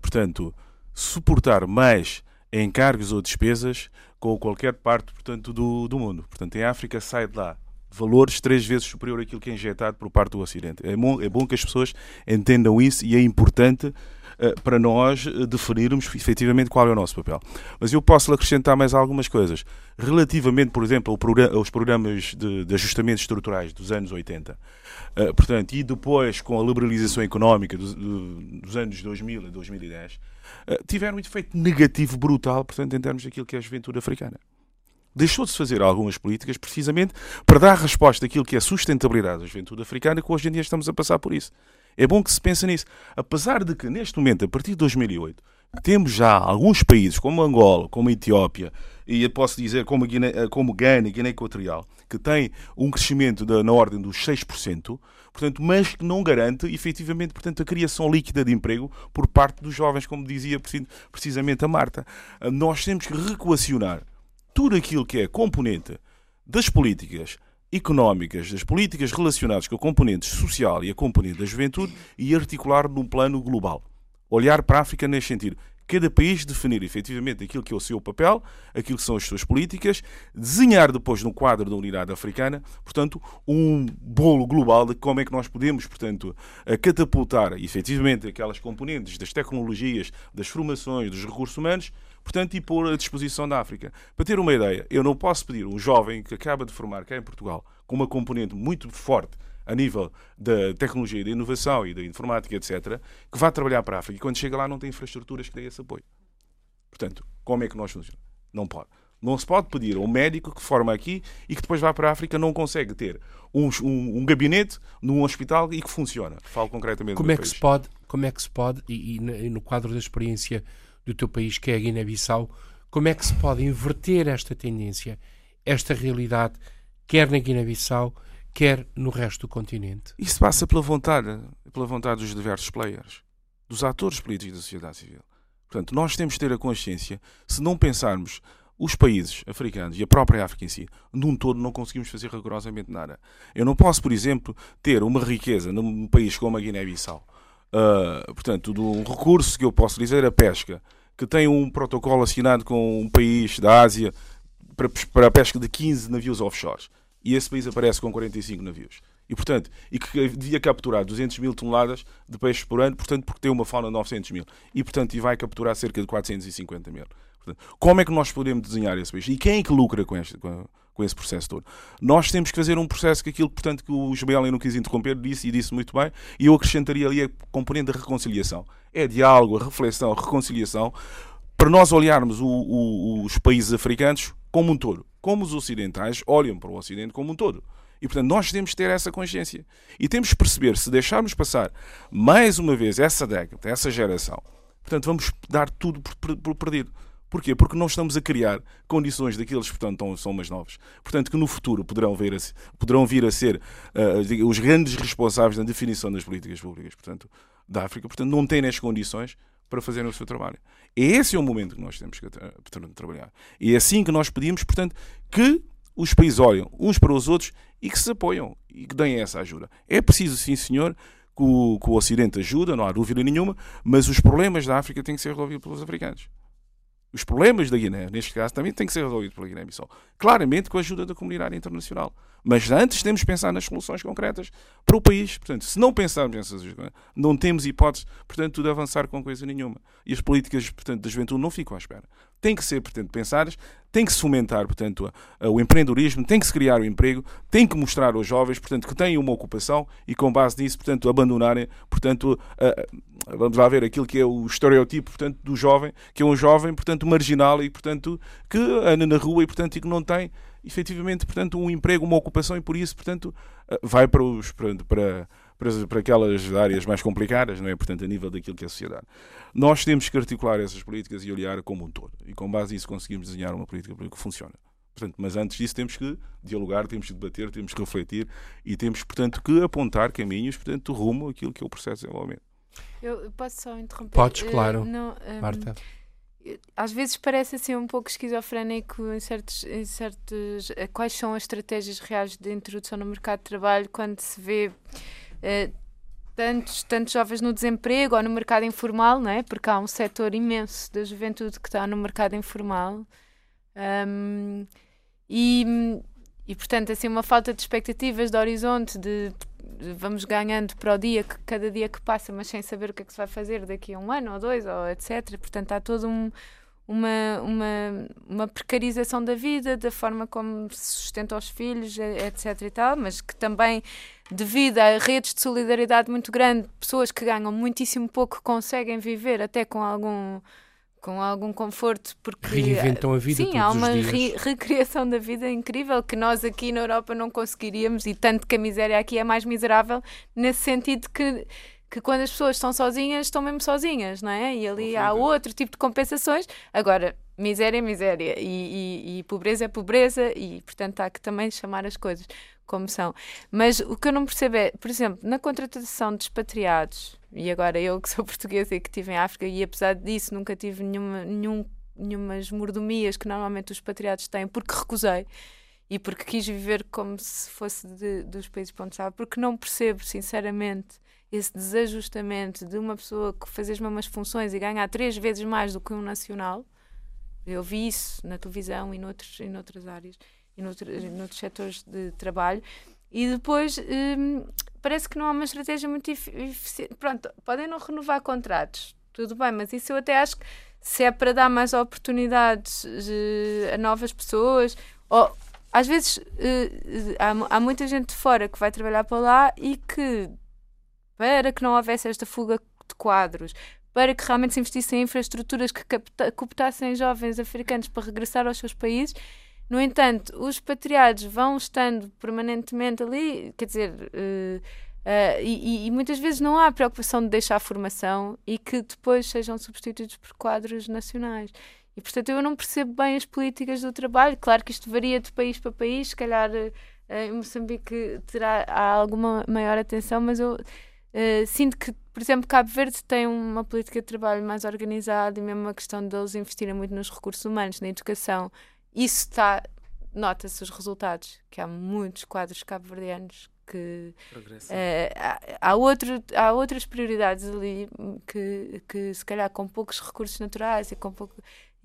portanto, suportar mais encargos ou despesas com qualquer parte, portanto, do, do mundo. Portanto, em África sai de lá valores três vezes superior àquilo que é injetado por parte do Ocidente. É bom, é bom que as pessoas entendam isso e é importante para nós definirmos efetivamente qual é o nosso papel. Mas eu posso acrescentar mais algumas coisas. Relativamente, por exemplo, aos programas de, de ajustamentos estruturais dos anos 80, portanto, e depois com a liberalização económica dos, dos anos 2000 a 2010, tiveram um efeito negativo brutal, portanto, em termos daquilo que é a juventude africana deixou de se fazer algumas políticas precisamente para dar resposta àquilo que é sustentabilidade da juventude africana, que hoje em dia estamos a passar por isso. É bom que se pense nisso. Apesar de que, neste momento, a partir de 2008, temos já alguns países, como Angola, como Etiópia, e eu posso dizer como, Guiné, como Gana, Guiné Equatorial, que tem um crescimento na ordem dos 6%, portanto, mas que não garante efetivamente portanto, a criação líquida de emprego por parte dos jovens, como dizia precisamente a Marta. Nós temos que reequacionar tudo aquilo que é componente das políticas económicas, das políticas relacionadas com a componente social e a componente da juventude e articular num plano global. Olhar para a África neste sentido. Cada país definir efetivamente aquilo que é o seu papel, aquilo que são as suas políticas, desenhar depois no quadro da unidade africana, portanto, um bolo global de como é que nós podemos, portanto, catapultar efetivamente aquelas componentes das tecnologias, das formações, dos recursos humanos portanto, e pôr à disposição da África. Para ter uma ideia, eu não posso pedir um jovem que acaba de formar cá em Portugal, com uma componente muito forte a nível da tecnologia, da inovação e da informática, etc., que vá trabalhar para a África e quando chega lá não tem infraestruturas que dêem esse apoio. Portanto, como é que nós funcionamos? Não pode. Não se pode pedir a um médico que forma aqui e que depois vá para a África não consegue ter um, um, um gabinete num hospital e que funciona. Falo concretamente como é que país. se pode Como é que se pode, e, e no quadro da experiência do teu país, que é a Guiné-Bissau, como é que se pode inverter esta tendência, esta realidade, quer na Guiné-Bissau, quer no resto do continente? Isso passa pela vontade, pela vontade dos diversos players, dos atores políticos da sociedade civil. Portanto, nós temos de ter a consciência, se não pensarmos os países africanos e a própria África em si, num todo, não conseguimos fazer rigorosamente nada. Eu não posso, por exemplo, ter uma riqueza num país como a Guiné-Bissau, uh, portanto, de um recurso que eu posso dizer a pesca, que tem um protocolo assinado com um país da Ásia para, para a pesca de 15 navios offshore. E esse país aparece com 45 navios. E, portanto, e que devia capturar 200 mil toneladas de peixes por ano, portanto, porque tem uma fauna de 900 mil. E, portanto, e vai capturar cerca de 450 mil. Como é que nós podemos desenhar esse peixe? E quem é que lucra com, este, com, esse processo todo? Nós temos que fazer um processo que aquilo, portanto, que o Ismael não quis interromper, disse e disse muito bem, e eu acrescentaria ali a componente da reconciliação. É diálogo, reflexão, reconciliação, para nós olharmos o, o, os países africanos como um todo. Como os ocidentais olham para o Ocidente como um todo. E, portanto, nós temos que ter essa consciência. E temos que perceber, se deixarmos passar mais uma vez essa década, essa geração, portanto, vamos dar tudo por, por perdido. Porquê? Porque não estamos a criar condições daqueles que portanto, são mais novos. Portanto, que no futuro poderão, ver a, poderão vir a ser uh, os grandes responsáveis na definição das políticas públicas portanto, da África. Portanto, não têm as condições para fazerem o seu trabalho. Esse é o momento que nós temos que tra trabalhar. E é assim que nós pedimos, portanto, que os países olhem uns para os outros e que se apoiam e que deem essa ajuda. É preciso, sim, senhor, que o, que o Ocidente ajuda, não há dúvida nenhuma, mas os problemas da África têm que ser resolvidos pelos africanos. Os problemas da Guiné, neste caso, também têm que ser resolvidos pela Guiné-Bissau. Claramente com a ajuda da comunidade internacional. Mas antes temos que pensar nas soluções concretas para o país. Portanto, se não pensarmos nessas não temos hipótese, portanto, de avançar com coisa nenhuma. E as políticas, portanto, da juventude não ficam à espera. Têm que ser, portanto, pensadas, tem que se fomentar, portanto, o empreendedorismo, tem que se criar o emprego, tem que mostrar aos jovens, portanto, que têm uma ocupação e com base nisso, portanto, abandonarem, portanto, a, vamos lá ver aquilo que é o estereotipo, portanto, do jovem, que é um jovem, portanto, marginal e, portanto, que anda na rua e, portanto, e que não tem efetivamente, portanto, um emprego, uma ocupação e por isso, portanto, vai para os para, para para, para aquelas áreas mais complicadas, não é? Portanto, a nível daquilo que é a sociedade. Nós temos que articular essas políticas e olhar como um todo. E com base nisso conseguimos desenhar uma política que funciona. Portanto, mas antes disso temos que dialogar, temos que debater, temos que refletir e temos, portanto, que apontar caminhos, portanto, rumo àquilo que é o processo de desenvolvimento. Eu posso só interromper? Podes, claro, uh, não, um, Marta. Às vezes parece assim um pouco esquizofrénico em certos, em certos. Eh, quais são as estratégias reais de introdução no mercado de trabalho quando se vê eh, tantos, tantos jovens no desemprego ou no mercado informal, não é? Porque há um setor imenso da juventude que está no mercado informal. Um, e, e, portanto, assim, uma falta de expectativas, de horizonte, de, vamos ganhando para o dia, que, cada dia que passa, mas sem saber o que é que se vai fazer daqui a um ano ou dois, ou etc. Portanto, há todo um, uma, uma, uma precarização da vida, da forma como se sustenta os filhos, etc. e tal, mas que também, devido a redes de solidariedade muito grande, pessoas que ganham muitíssimo pouco conseguem viver até com algum com algum conforto porque reinventam a vida sim há uma re recriação da vida incrível que nós aqui na Europa não conseguiríamos e tanto que a miséria aqui é mais miserável nesse sentido que que quando as pessoas estão sozinhas, estão mesmo sozinhas, não é? E ali há outro tipo de compensações. Agora, miséria é miséria e, e, e, pobreza é pobreza e, portanto, há que também chamar as coisas como são. Mas o que eu não percebo é, por exemplo, na contratação de expatriados, e agora eu que sou portuguesa e que estive em África e apesar disso nunca tive nenhuma, nenhum, nenhumas mordomias que normalmente os expatriados têm, porque recusei e porque quis viver como se fosse de, dos países para onde estava, porque não percebo, sinceramente, esse desajustamento de uma pessoa que faz as mesmas funções e ganhar três vezes mais do que um nacional. Eu vi isso na televisão e noutros, em outras áreas e noutros, noutros setores de trabalho. E depois hum, parece que não há uma estratégia muito eficiente. Pronto, podem não renovar contratos, tudo bem, mas isso eu até acho que se é para dar mais oportunidades uh, a novas pessoas, ou às vezes uh, há, há muita gente de fora que vai trabalhar para lá e que para que não houvesse esta fuga de quadros, para que realmente se investisse em infraestruturas que captassem jovens africanos para regressar aos seus países. No entanto, os patriados vão estando permanentemente ali, quer dizer, uh, uh, e, e, muitas vezes não há preocupação de deixar a formação e que depois sejam substituídos por quadros nacionais. E portanto eu não percebo bem as políticas do trabalho. Claro que isto varia de país para país, se calhar uh, em Moçambique terá alguma maior atenção, mas eu eh, sinto que, por exemplo, Cabo Verde tem uma política de trabalho mais organizada e mesmo uma questão deles investirem muito nos recursos humanos, na educação. Isso está, nota-se os resultados, que há muitos quadros cabo-verdianos que uh, há, há, outro, há outras prioridades ali que, que se calhar com poucos recursos naturais e com pouco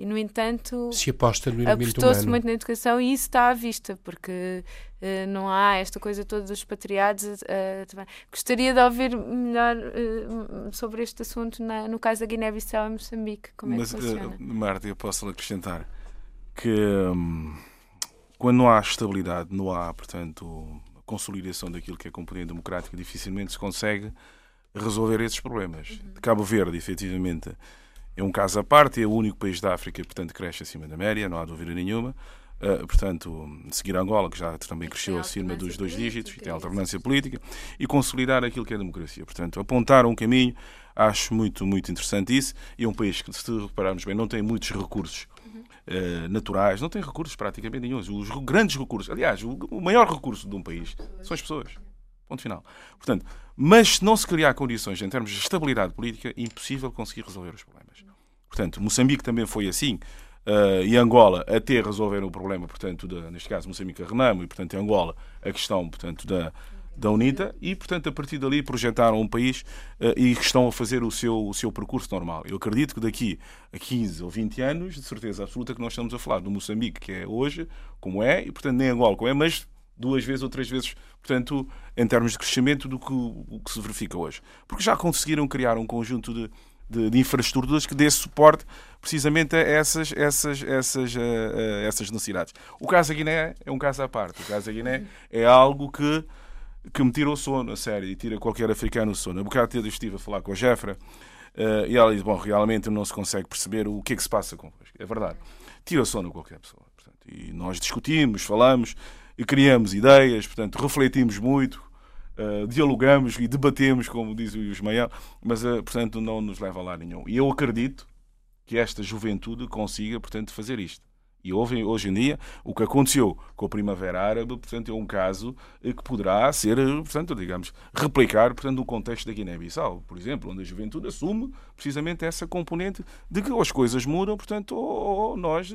e, no entanto, se aposta no apostou-se muito na educação e isso está à vista, porque uh, não há esta coisa toda dos expatriados. Uh, Gostaria de ouvir melhor uh, sobre este assunto na, no caso da Guiné-Bissau e Moçambique. Como Mas, é que funciona? Marta, eu posso acrescentar que um, quando não há estabilidade, não há, portanto, consolidação daquilo que é componente democrática, dificilmente se consegue resolver esses problemas. Uhum. De Cabo Verde, efetivamente é um caso à parte, é o único país da África que, portanto, cresce acima da média, não há dúvida nenhuma. Uh, portanto, seguir Angola, que já também cresceu acima dos dois dígitos, e tem alternância política, e consolidar aquilo que é a democracia. Portanto, apontar um caminho, acho muito, muito interessante isso. E é um país que, se repararmos bem, não tem muitos recursos uh, naturais, não tem recursos praticamente nenhum. Os grandes recursos, aliás, o, o maior recurso de um país são as pessoas. Ponto final. Portanto, mas se não se criar condições em termos de estabilidade política, é impossível conseguir resolver os problemas. Portanto, Moçambique também foi assim. Uh, e Angola até resolveram o problema, portanto, neste caso Moçambique a Renamo e, portanto, Angola a questão, portanto, da, da UNITA e, portanto, a partir dali projetaram um país uh, e estão a fazer o seu, o seu percurso normal. Eu acredito que daqui a 15 ou 20 anos, de certeza absoluta que nós estamos a falar do Moçambique, que é hoje, como é, e, portanto, nem Angola, como é, mas duas vezes ou três vezes, portanto, em termos de crescimento do que, o que se verifica hoje. Porque já conseguiram criar um conjunto de de, de, infraestruturas que dê suporte precisamente a essas, essas, essas, a, a essas necessidades. O caso da Guiné é um caso à parte. O caso da Guiné é algo que, que me tira o sono, a sério, e tira qualquer africano o sono. Um bocado eu estive a falar com a Jeffra uh, e ela disse, bom, realmente não se consegue perceber o que é que se passa convosco. É verdade. Tira o sono a qualquer pessoa. Portanto, e nós discutimos, falamos, e criamos ideias, portanto, refletimos muito, Uh, dialogamos e debatemos, como diz o Ismael, mas, uh, portanto, não nos leva a lá nenhum. E eu acredito que esta juventude consiga, portanto, fazer isto. E houve, hoje em dia, o que aconteceu com a Primavera Árabe, portanto, é um caso que poderá ser, portanto, digamos, replicar, portanto, no contexto da Guiné-Bissau, por exemplo, onde a juventude assume precisamente essa componente de que as coisas mudam, portanto, ou, ou nós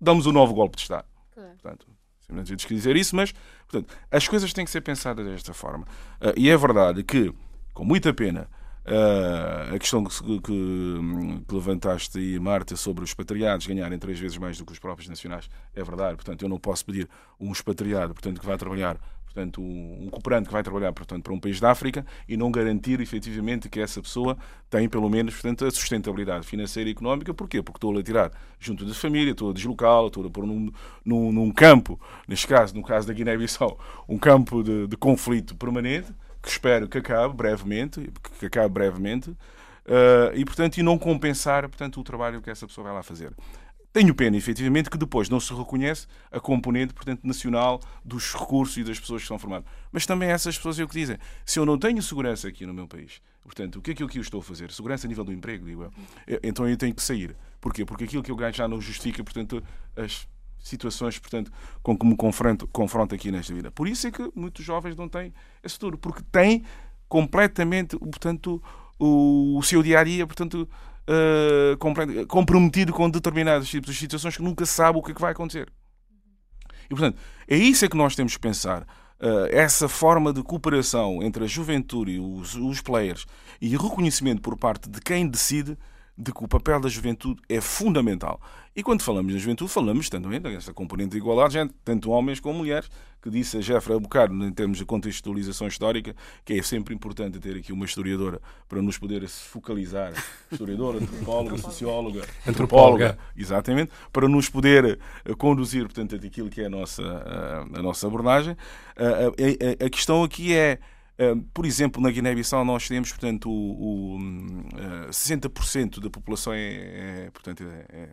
damos um novo golpe de Estado. Claro. Portanto, não quis dizer isso, mas portanto, as coisas têm que ser pensadas desta forma. Uh, e é verdade que, com muita pena, uh, a questão que, que, que, levantaste aí, Marta, sobre os expatriados ganharem três vezes mais do que os próprios nacionais, é verdade. Portanto, eu não posso pedir um expatriado portanto, que vá trabalhar portanto, um cooperante que vai trabalhar portanto, para um país da África e não garantir efetivamente que essa pessoa tem pelo menos portanto, a sustentabilidade financeira e económica. Porquê? Porque estou a tirar junto da família, estou a deslocá-la, estou a pôr num, num, num, campo, neste caso, no caso da Guiné-Bissau, um campo de, de, conflito permanente, que espero que acabe brevemente, que acabe brevemente, uh, e portanto, e não compensar portanto, o trabalho que essa pessoa vai lá fazer. Tenho pena, efetivamente, que depois não se reconhece a componente, portanto, nacional dos recursos e das pessoas que são formadas. Mas também essas pessoas é o que dizem. Se eu não tenho segurança aqui no meu país, portanto, o que é que eu, estou a fazer? Segurança a nível do emprego, digo eu. Então eu tenho que sair. Porquê? Porque aquilo que eu ganho já não justifica, portanto, as situações, portanto, com que me confronto, confronto aqui nesta vida. Por isso é que muitos jovens não têm esse futuro, porque têm completamente, portanto, o, o seu dia a dia, portanto, uh, comprometido com determinados tipos de situações que nunca sabe o que é que vai acontecer. E, portanto, é isso é que nós temos que pensar. Uh, essa forma de cooperação entre a juventude e os, os players e reconhecimento por parte de quem decide de que o papel da juventude é fundamental. E quando falamos da juventude, falamos também dessa componente de igualdade, tanto homens como mulheres, que disse a Jeffrey bocado em termos de contextualização histórica, que é sempre importante ter aqui uma historiadora para nos poder focalizar, historiadora, antropóloga, socióloga, antropóloga, exatamente, para nos poder eh, conduzir, portanto, aquilo que é a nossa, a, a nossa abordagem. A, a, a questão aqui é por exemplo, na Guiné-Bissau nós temos, portanto, o, o 60% da população é, é portanto, é,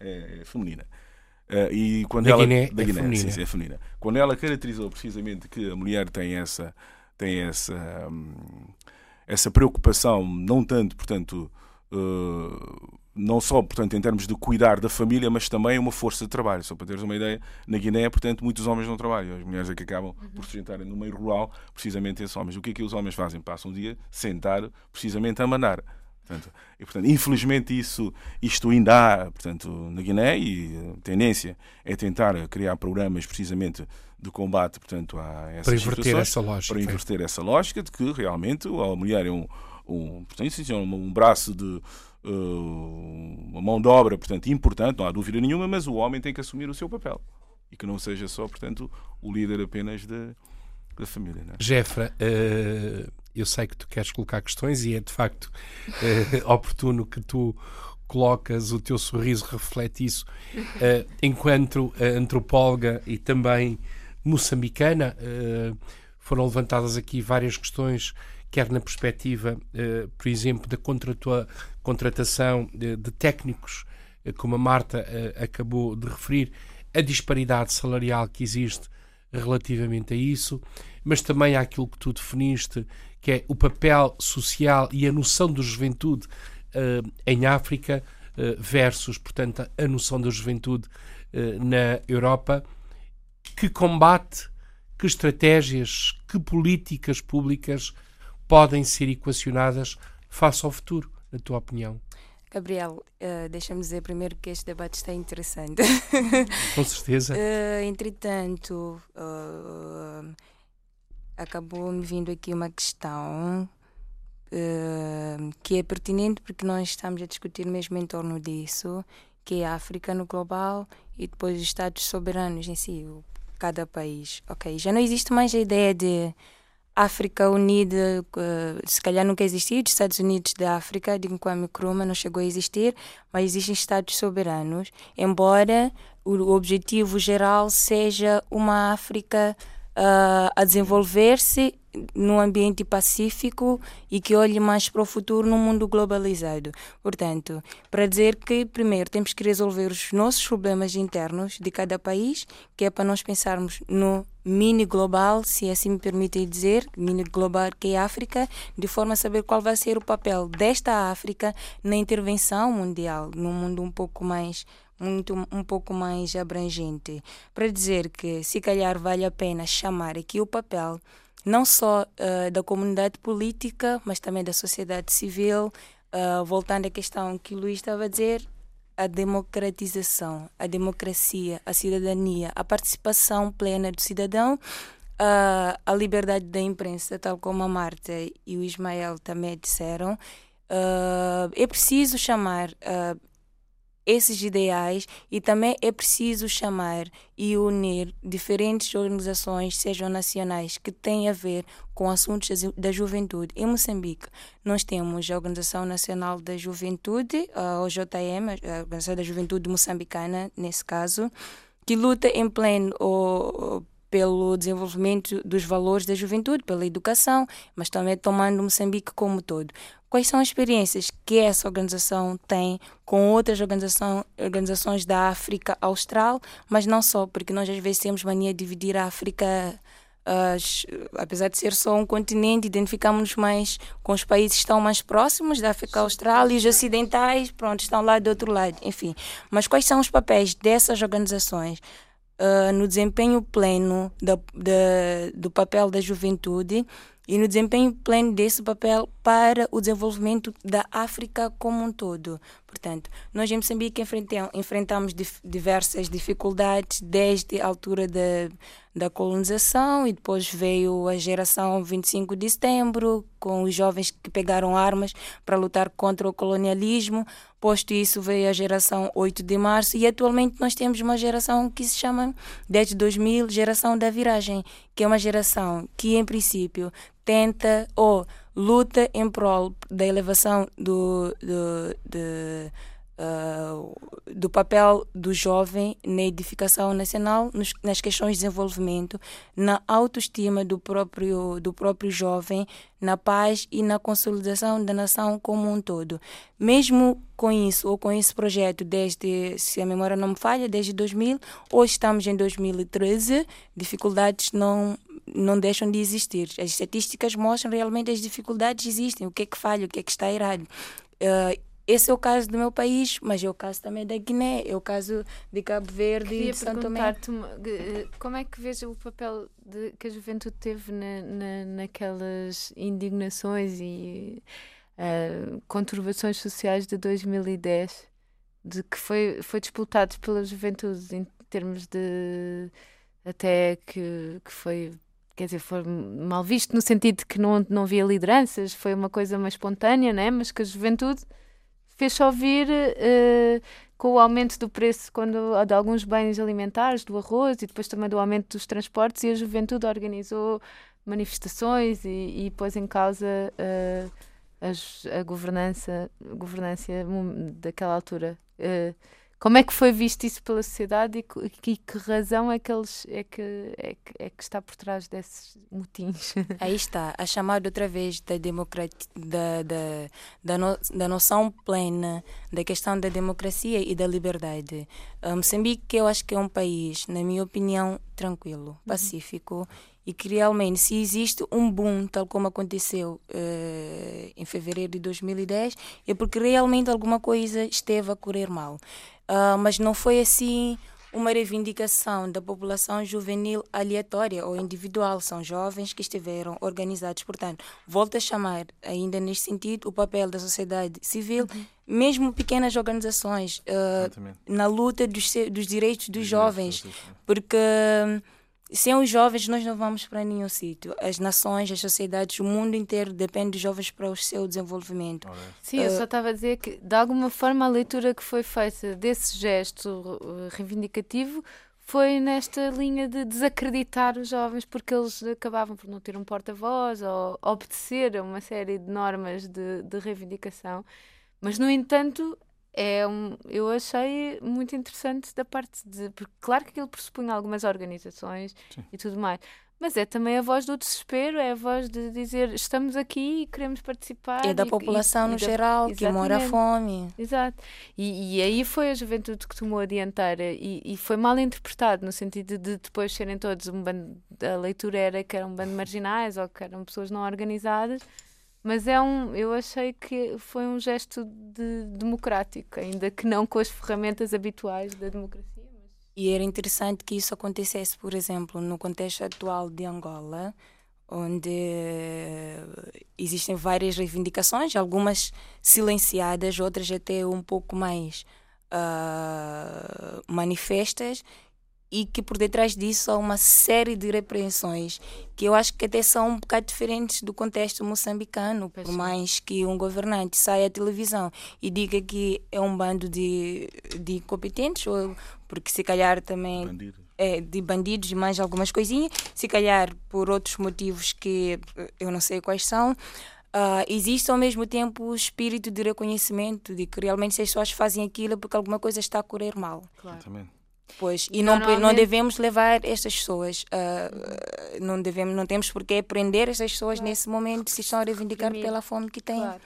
é, é feminina. Uh, e quando da ela Guiné, da é Guiné feminina. Sim, é feminina. Quando ela caracterizou precisamente que a mulher tem essa tem essa hum, essa preocupação não tanto, portanto, uh, não só, portanto, em termos de cuidar da família, mas também uma força de trabalho. Só para teres uma ideia, na Guiné, portanto, muitos homens não trabalham. As mulheres é que acabam uhum. por se sentarem no meio rural, precisamente esses homens. O que é que os homens fazem? Passam um dia sentar, precisamente a mandar. Portanto, e, portanto, infelizmente isso, isto ainda há portanto, na Guiné e a tendência é tentar criar programas precisamente de combate portanto, a essas para inverter essa lógica. Para inverter essa lógica de que realmente a mulher é um, um, portanto, é um braço de uma mão de obra, portanto, importante, não há dúvida nenhuma, mas o homem tem que assumir o seu papel e que não seja só, portanto, o líder apenas da, da família. Não é? Jefra, uh, eu sei que tu queres colocar questões e é de facto uh, oportuno que tu colocas o teu sorriso reflete isso uh, enquanto antropóloga e também moçambicana foram levantadas aqui várias questões quer na perspectiva, uh, por exemplo, da contratação de, técnicos, uh, como a Marta uh, acabou de referir, a disparidade salarial que existe relativamente a isso, mas também àquilo que tu definiste, que é o papel social e a noção de juventude em África versus, portanto, a noção da juventude na Europa, que combate, que estratégias, que políticas públicas podem ser equacionadas face ao futuro, na tua opinião? Gabriel, uh, deixa-me dizer primeiro que este debate está interessante. Com certeza. uh, entretanto, uh, acabou-me vindo aqui uma questão que é pertinente porque nós estamos a discutir mesmo em torno disso, que é a África no global e depois os Estados soberanos em si, cada país. Ok, já não existe mais a ideia de África Unida, se calhar nunca existiu, os Estados Unidos da África, de Kwame Nkrumah não chegou a existir, mas existem Estados soberanos, embora o objetivo geral seja uma África uh, a desenvolver-se num ambiente pacífico e que olhe mais para o futuro num mundo globalizado. Portanto, para dizer que, primeiro, temos que resolver os nossos problemas internos de cada país, que é para nós pensarmos no mini global, se assim me permitem dizer, mini global que é a África, de forma a saber qual vai ser o papel desta África na intervenção mundial, num mundo um pouco mais muito um pouco mais abrangente, para dizer que se calhar vale a pena chamar aqui o papel não só uh, da comunidade política, mas também da sociedade civil, uh, voltando à questão que o Luís estava a dizer, a democratização, a democracia, a cidadania, a participação plena do cidadão, uh, a liberdade da imprensa, tal como a Marta e o Ismael também disseram. é preciso chamar esses ideais e também é preciso chamar e unir diferentes organizações, sejam nacionais, que têm a ver com assuntos da juventude. Em Moçambique, nós temos a Organização Nacional da Juventude, a OJM, a Organização da Juventude Moçambicana, nesse caso, que luta em pleno pelo desenvolvimento dos valores da juventude, pela educação, mas também tomando Moçambique como todo. Quais são as experiências que essa organização tem com outras organização, organizações da África Austral, mas não só, porque nós às vezes temos mania de dividir a África Uh, apesar de ser só um continente, identificamos-nos mais com os países que estão mais próximos da África Austral e os ocidentais, pronto, estão lá do outro lado, enfim. Mas quais são os papéis dessas organizações uh, no desempenho pleno da, da, do papel da juventude e no desempenho pleno desse papel para o desenvolvimento da África como um todo. Portanto, nós em Moçambique enfrentamos diversas dificuldades desde a altura da, da colonização e depois veio a geração 25 de setembro, com os jovens que pegaram armas para lutar contra o colonialismo. Posto isso, veio a geração 8 de março e atualmente nós temos uma geração que se chama, desde 2000, geração da viragem, que é uma geração que, em princípio, tenta ou luta em prol da elevação do, do, de, uh, do papel do jovem na edificação nacional, nos, nas questões de desenvolvimento, na autoestima do próprio, do próprio jovem, na paz e na consolidação da nação como um todo. Mesmo com isso, ou com esse projeto, desde, se a memória não me falha, desde 2000, hoje estamos em 2013, dificuldades não não deixam de existir. As estatísticas mostram realmente as dificuldades existem, o que é que falha, o que é que está errado. Uh, esse é o caso do meu país, mas é o caso também da Guiné, é o caso de Cabo Verde e de Santo Tomé. Eh, como é que vês o papel de, que a juventude teve na, na, naquelas indignações e uh, conturbações sociais de 2010, de que foi, foi disputado pela juventude em termos de até que, que foi quer dizer, foi mal visto no sentido de que não, não havia lideranças, foi uma coisa mais espontânea, né? mas que a juventude fez-se ouvir uh, com o aumento do preço quando, de alguns bens alimentares, do arroz e depois também do aumento dos transportes, e a juventude organizou manifestações e, e pôs em causa uh, a, a governança, governança daquela altura. Uh, como é que foi visto isso pela sociedade e, e que razão é que, eles, é, que, é, que, é que está por trás desses motins? Aí está, a chamada outra vez da, da, da, da, no, da noção plena da questão da democracia e da liberdade. Moçambique, eu acho que é um país, na minha opinião, tranquilo, uhum. pacífico. Uhum e que realmente, se existe um boom, tal como aconteceu uh, em fevereiro de 2010, é porque realmente alguma coisa esteve a correr mal. Uh, mas não foi assim uma reivindicação da população juvenil aleatória ou individual. São jovens que estiveram organizados. Portanto, volto a chamar, ainda neste sentido, o papel da sociedade civil, uhum. mesmo pequenas organizações, uh, na luta dos, dos direitos dos jovens. Porque sem os jovens nós não vamos para nenhum sítio. As nações, as sociedades, o mundo inteiro depende dos jovens para o seu desenvolvimento. Sim, uh, eu só estava a dizer que de alguma forma a leitura que foi feita desse gesto eh, reivindicativo foi nesta linha de desacreditar os jovens porque eles acabavam por não ter um porta-voz ou obedecer a uma série de normas de, de reivindicação. Mas, no entanto, é um, eu achei muito interessante da parte de. Porque, claro que aquilo pressupunha algumas organizações Sim. e tudo mais. Mas é também a voz do desespero, é a voz de dizer estamos aqui e queremos participar. É da e, população e, no e geral, da, que mora a fome. Exato. E, e, aí foi a juventude que tomou a dianteira e, e foi mal interpretado, no sentido de, de depois serem todos um bando. A leitura era que eram um bando marginais ou que eram pessoas não organizadas mas é um, eu achei que foi um gesto de democrático, ainda que não com as ferramentas habituais da democracia. Mas... E era interessante que isso acontecesse, por exemplo, no contexto atual de Angola, onde existem várias reivindicações, algumas silenciadas, outras até um pouco mais uh, manifestas, e que por detrás disso há uma série de repreensões que eu acho que até são um bocado diferentes do contexto moçambicano, por mais que um governante saia à televisão e diga que é um bando de, de incompetentes, ou porque se calhar também Bandidos. é, de bandidos e mais algumas coisinhas, se calhar por outros motivos que eu não sei quais são. Uh, existe ao mesmo tempo o espírito de reconhecimento de que realmente as pessoas fazem aquilo porque alguma coisa está a correr mal. Claro. Exatamente. Pois, e não, não devemos levar estas pessoas, uh, não, devemos, não temos por que prender estas pessoas Claro. nesse momento se estão a reivindicar Reprimir. pela fome que têm Claro.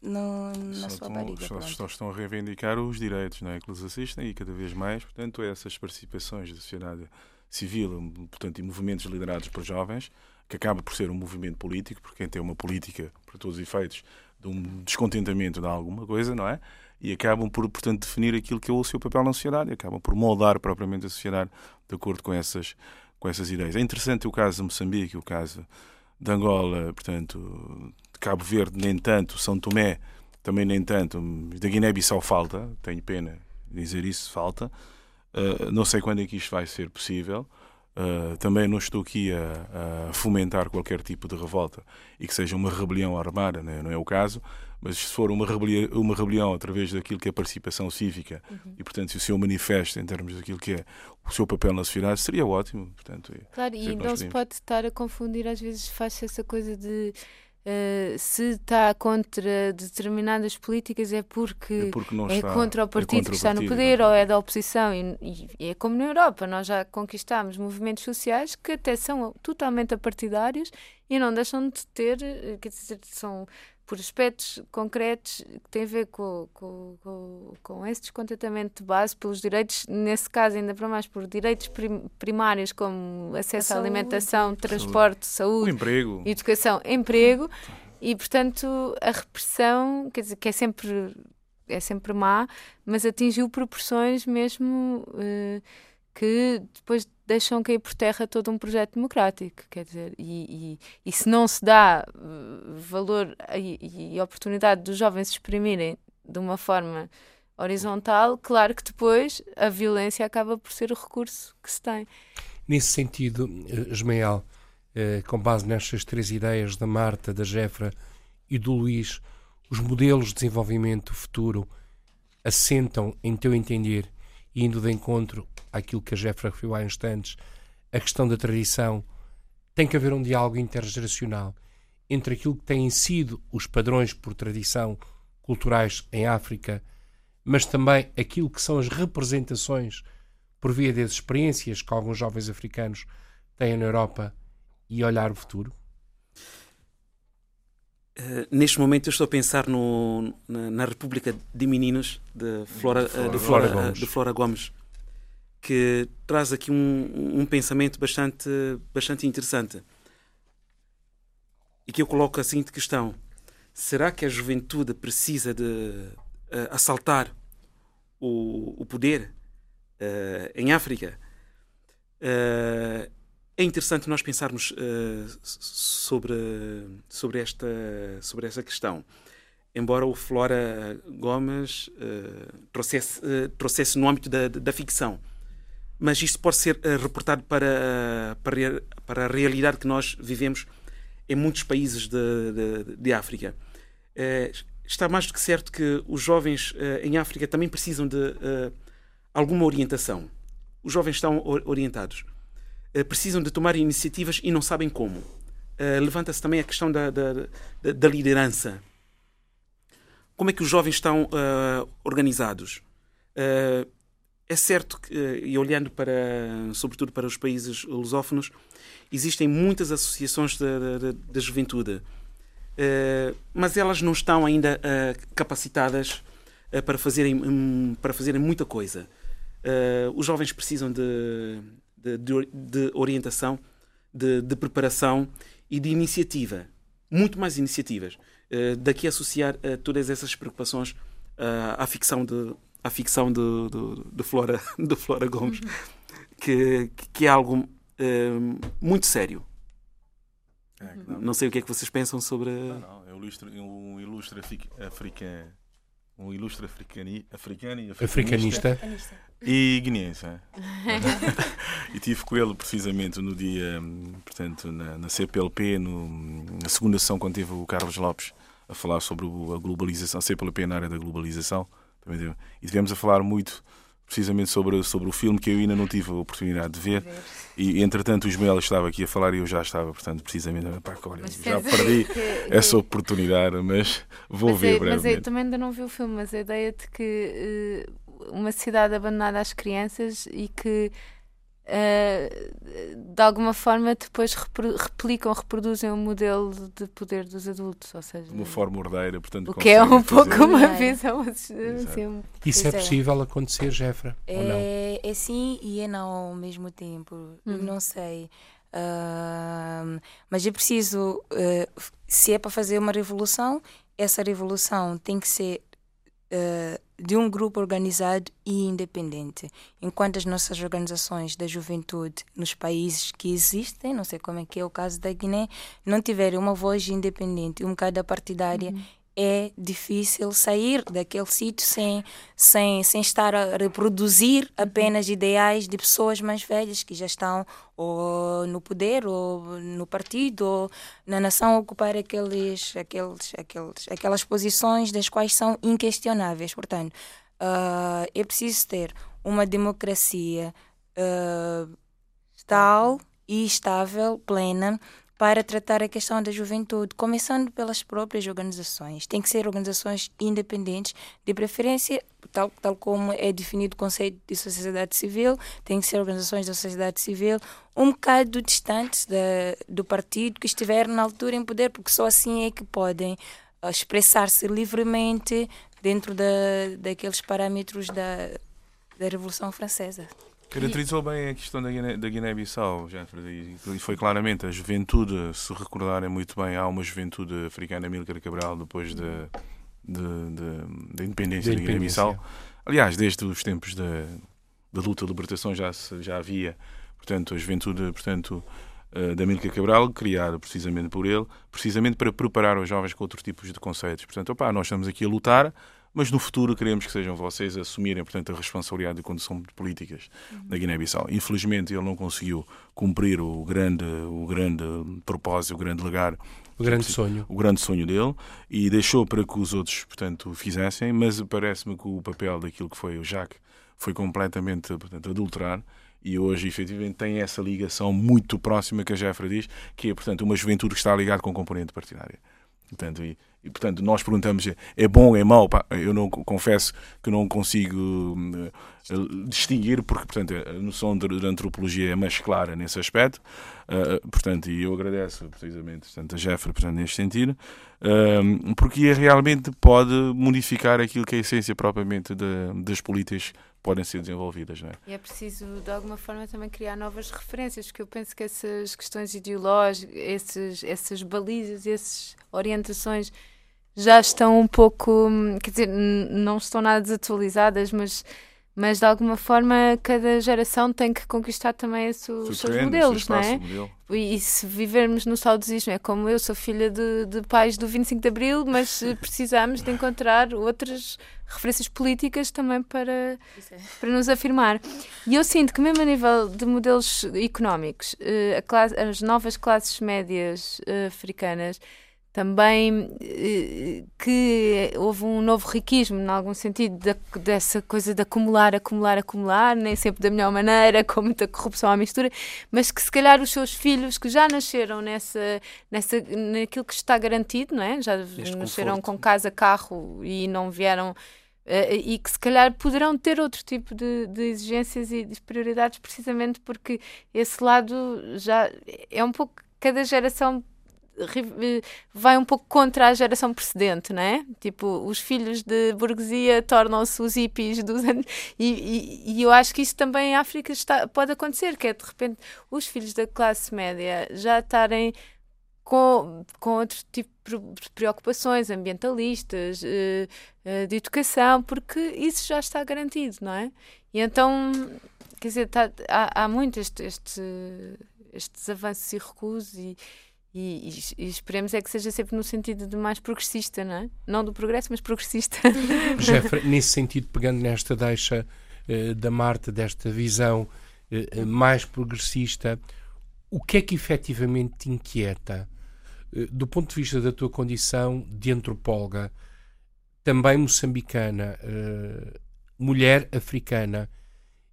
no, na sua estão, barriga. só, só estão a reivindicar os direitos não é, que lhes assistem e cada vez mais, portanto, essas participações da sociedade civil portanto, e movimentos liderados por jovens, que acaba por ser um movimento político, porque quem tem uma política, por todos os efeitos, de um descontentamento de alguma coisa, não é? E acabam por, portanto, definir aquilo que é o seu papel na sociedade, acabam por moldar propriamente a sociedade de acordo com essas, com essas ideias. É interessante o caso de Moçambique, o caso de Angola, portanto, de Cabo Verde, nem tanto, São Tomé, também nem tanto, da Guiné-Bissau falta, tenho pena dizer isso, falta. Uh, não sei quando é que isto vai ser possível. Uh, também não estou aqui a, a fomentar qualquer tipo de revolta e que seja uma rebelião armada, né? não é o caso, mas se for uma rebelião, uma rebelião através daquilo que é participação cívica e, portanto, se o seu manifesto em termos daquilo que é o seu papel na sociedade, seria ótimo. Portanto, é- Claro, e não se pode estar a confundir, às vezes faz-se essa coisa de eh, se está contra determinadas políticas é porque é porque é está, contra o é partido contra que o está no partido, poder não ou é da oposição. E, e- e é como na Europa, nós já conquistámos movimentos sociais que até são totalmente apartidários e não deixam de ter, eh, quer dizer, são por aspectos concretos que têm a ver com, com, com, com esse descontentamento de base pelos direitos, nesse caso ainda para mais por direitos prim- primários como acesso à alimentação, transporte, saúde, emprego. educação, emprego. E portanto a repressão, quer dizer, que é sempre é sempre má, mas atingiu proporções mesmo eh, que depois deixam cair por terra todo um projeto democrático, quer dizer, e, e, e se não se dá eh, valor e, e oportunidade dos jovens se exprimirem de uma forma horizontal, claro que depois a violência acaba por ser o recurso que se tem. Nesse sentido, eh, Ismael, eh, com base nestas três ideias da Marta, da Jefra e do Luís, os modelos de desenvolvimento futuro assentam, em teu entender, indo de encontro àquilo que a Jefra referiu há instantes, a questão da tradição, tem que haver um diálogo intergeracional entre aquilo que têm sido os padrões por tradição culturais em África, mas também aquilo que são as representações por via das experiências que alguns jovens africanos têm na Europa e olhar o futuro? Eh, neste momento eu estou a pensar no, na, na República de Meninos de Flora, eh, de Flora Flora, Gomes. eh, de Flora Gomes, que traz aqui um, um pensamento bastante, bastante interessante. E que eu coloco a seguinte questão: será que a juventude precisa de eh, assaltar o, o poder eh, em África? Eh, é interessante nós pensarmos s- sobre, sobre, esta, sobre esta questão. Embora o Flora Gomes eh, trouxesse, eh, trouxesse no âmbito da, da ficção, mas isto pode ser reportado para, para, para a realidade que nós vivemos em muitos países de, de, de África. Está mais do que certo que os jovens em África também precisam de alguma orientação. Os jovens estão or- orientados precisam de tomar iniciativas e não sabem como. Eh, Levanta-se também a questão da, da, da- liderança. Como é que os jovens estão eh, organizados? Eh, é certo que, eh, e olhando para, sobretudo para os países lusófonos, existem muitas associações da, juventude, Eh, mas elas não estão ainda eh, capacitadas eh, para, fazerem, hum, para fazerem muita coisa. Eh, os jovens precisam de, de, de de orientação, de, de preparação e de iniciativa. Muito mais iniciativas. Eh, daqui a associar eh, todas essas preocupações eh, à ficção de, à ficção de, de, de Flora, de Flora Gomes, que, que é algo muito sério. É, não. Não sei o que é que vocês pensam sobre. Não, não, é um ilustre, um ilustre afi- africano um ilustre africani, africani, africanista, Africanista. e guineense. é? e tive com ele precisamente no dia, hum, portanto, na, na CPLP, no, na segunda sessão, quando teve o Carlos Lopes a falar sobre a globalização, a CPLP na área da globalização. Também teve. E tivemos a falar muito precisamente sobre, sobre o filme que eu ainda não tive a oportunidade de ver. E entretanto o Ismael estava aqui a falar e eu já estava, portanto, precisamente, pá, olha, Mas já perdi que- essa oportunidade, mas vou mas ver é, mas brevemente. eu também ainda não vi o filme, mas a ideia de que eh, uma cidade abandonada às crianças e que eh, de alguma forma depois repro- replicam, reproduzem o modelo de poder dos adultos, ou seja, de uma forma ordeira, portanto, o que é um pouco fazer- uma é? visão assim, um- Isso Pois é é. possível acontecer, Jefra? Ou não? É, é sim e é não ao mesmo tempo. Uhum. Não sei. Ahm, mas é preciso, f- se é para fazer uma revolução, essa revolução tem que ser eh, de um grupo organizado e independente. Enquanto as nossas organizações da juventude nos países que existem, não sei como é que é o caso da Guiné, não tiverem uma voz independente, um bocado partidária, é difícil sair daquele sítio sem, sem, sem estar a reproduzir apenas ideais de pessoas mais velhas que já estão ou no poder ou no partido ou na nação ocupar aqueles, aqueles, aqueles, aquelas posições das quais são inquestionáveis. Portanto, ah, é preciso ter uma democracia ah, tal e estável, plena, para tratar a questão da juventude, começando pelas próprias organizações. Tem que ser organizações independentes, de preferência, tal, tal como é definido o conceito de sociedade civil, tem que ser organizações da sociedade civil um bocado distantes da, do partido que estiver na altura em poder, porque só assim é que podem ah, expressar-se livremente dentro da, daqueles parâmetros da, da Revolução Francesa. Caracterizou bem a questão da Guiné- da Guiné-Bissau, e foi claramente a juventude, se recordarem muito bem, há uma juventude africana, Milcar Cabral, depois da de, de- da independência Da da Guiné-Bissau. Aliás, desde os tempos da, da luta de libertação já, se- já havia, portanto, a juventude, portanto, eh, da Milcar Cabral, criada precisamente por ele, precisamente para preparar os jovens com outros tipos de conceitos. Portanto, opá, nós estamos aqui a lutar, mas no futuro queremos que sejam vocês a assumirem, portanto, a responsabilidade de condução de políticas na Guiné-Bissau. Infelizmente, ele não conseguiu cumprir o grande, o grande propósito, o grande legado O grande sonho. o grande sonho dele e deixou para que os outros, portanto, o fizessem, mas parece-me que o papel daquilo que foi o Jacques foi completamente, portanto, adulterado e hoje, efetivamente, tem essa ligação muito próxima que a Jeffra diz, que é, portanto, uma juventude que está ligada com componente partidária. Portanto, e, e, portanto, nós perguntamos, é bom, é mau? Pá, eu não confesso que não consigo eh, distinguir, porque, portanto, a noção de, de antropologia é mais clara nesse aspecto. Uh, portanto, e eu agradeço precisamente portanto, a Jeffrey portanto, neste sentido, um, porque realmente pode modificar aquilo que é a essência propriamente de- das políticas podem ser desenvolvidas. Não é? E é preciso, de alguma forma, também criar novas referências, porque eu penso que essas questões ideológicas, esses, essas balizas, essas orientações já estão um pouco, hum, quer dizer, não estão nada desatualizadas, mas, mas de alguma forma cada geração tem que conquistar também os Seu seus terreno, modelos, seu não é? modelo. E, e se vivermos no saudosismo, é como eu sou filha de, de pais do 25 de Abril, mas eh, precisamos de encontrar outras referências políticas também para, para nos afirmar. E eu sinto que mesmo a nível de modelos económicos, eh, a classe- as novas classes médias eh, africanas também eh, que houve um novo riquismo, em algum sentido, da- dessa coisa de acumular, acumular, acumular, nem sempre da melhor maneira, com muita corrupção à mistura, mas que se calhar os seus filhos que já nasceram nessa, nessa, naquilo que está garantido, não é? Já nasceram conforto. com casa, carro e não vieram eh, e que se calhar poderão ter outro tipo de, de exigências e de prioridades precisamente porque esse lado já é um pouco cada geração vai um pouco contra a geração precedente, não é? Tipo, os filhos de burguesia tornam-se os hippies dos anos. E, e- e eu acho que isso também em África está, pode acontecer, que é de repente os filhos da classe média já estarem com, com outro tipo de preocupações ambientalistas, eh, eh, de educação, porque isso já está garantido, não é? E então, quer dizer, tá- há, há muito este, este- estes avanços e recuos e, E, e, esperemos é que seja sempre no sentido de mais progressista, não é? Não do progresso, mas progressista. Jeff, nesse sentido, pegando nesta deixa uh, da Marta, desta visão uh, mais progressista, o que é que efetivamente te inquieta? Do ponto de vista da tua condição de antropóloga, também moçambicana, mulher africana,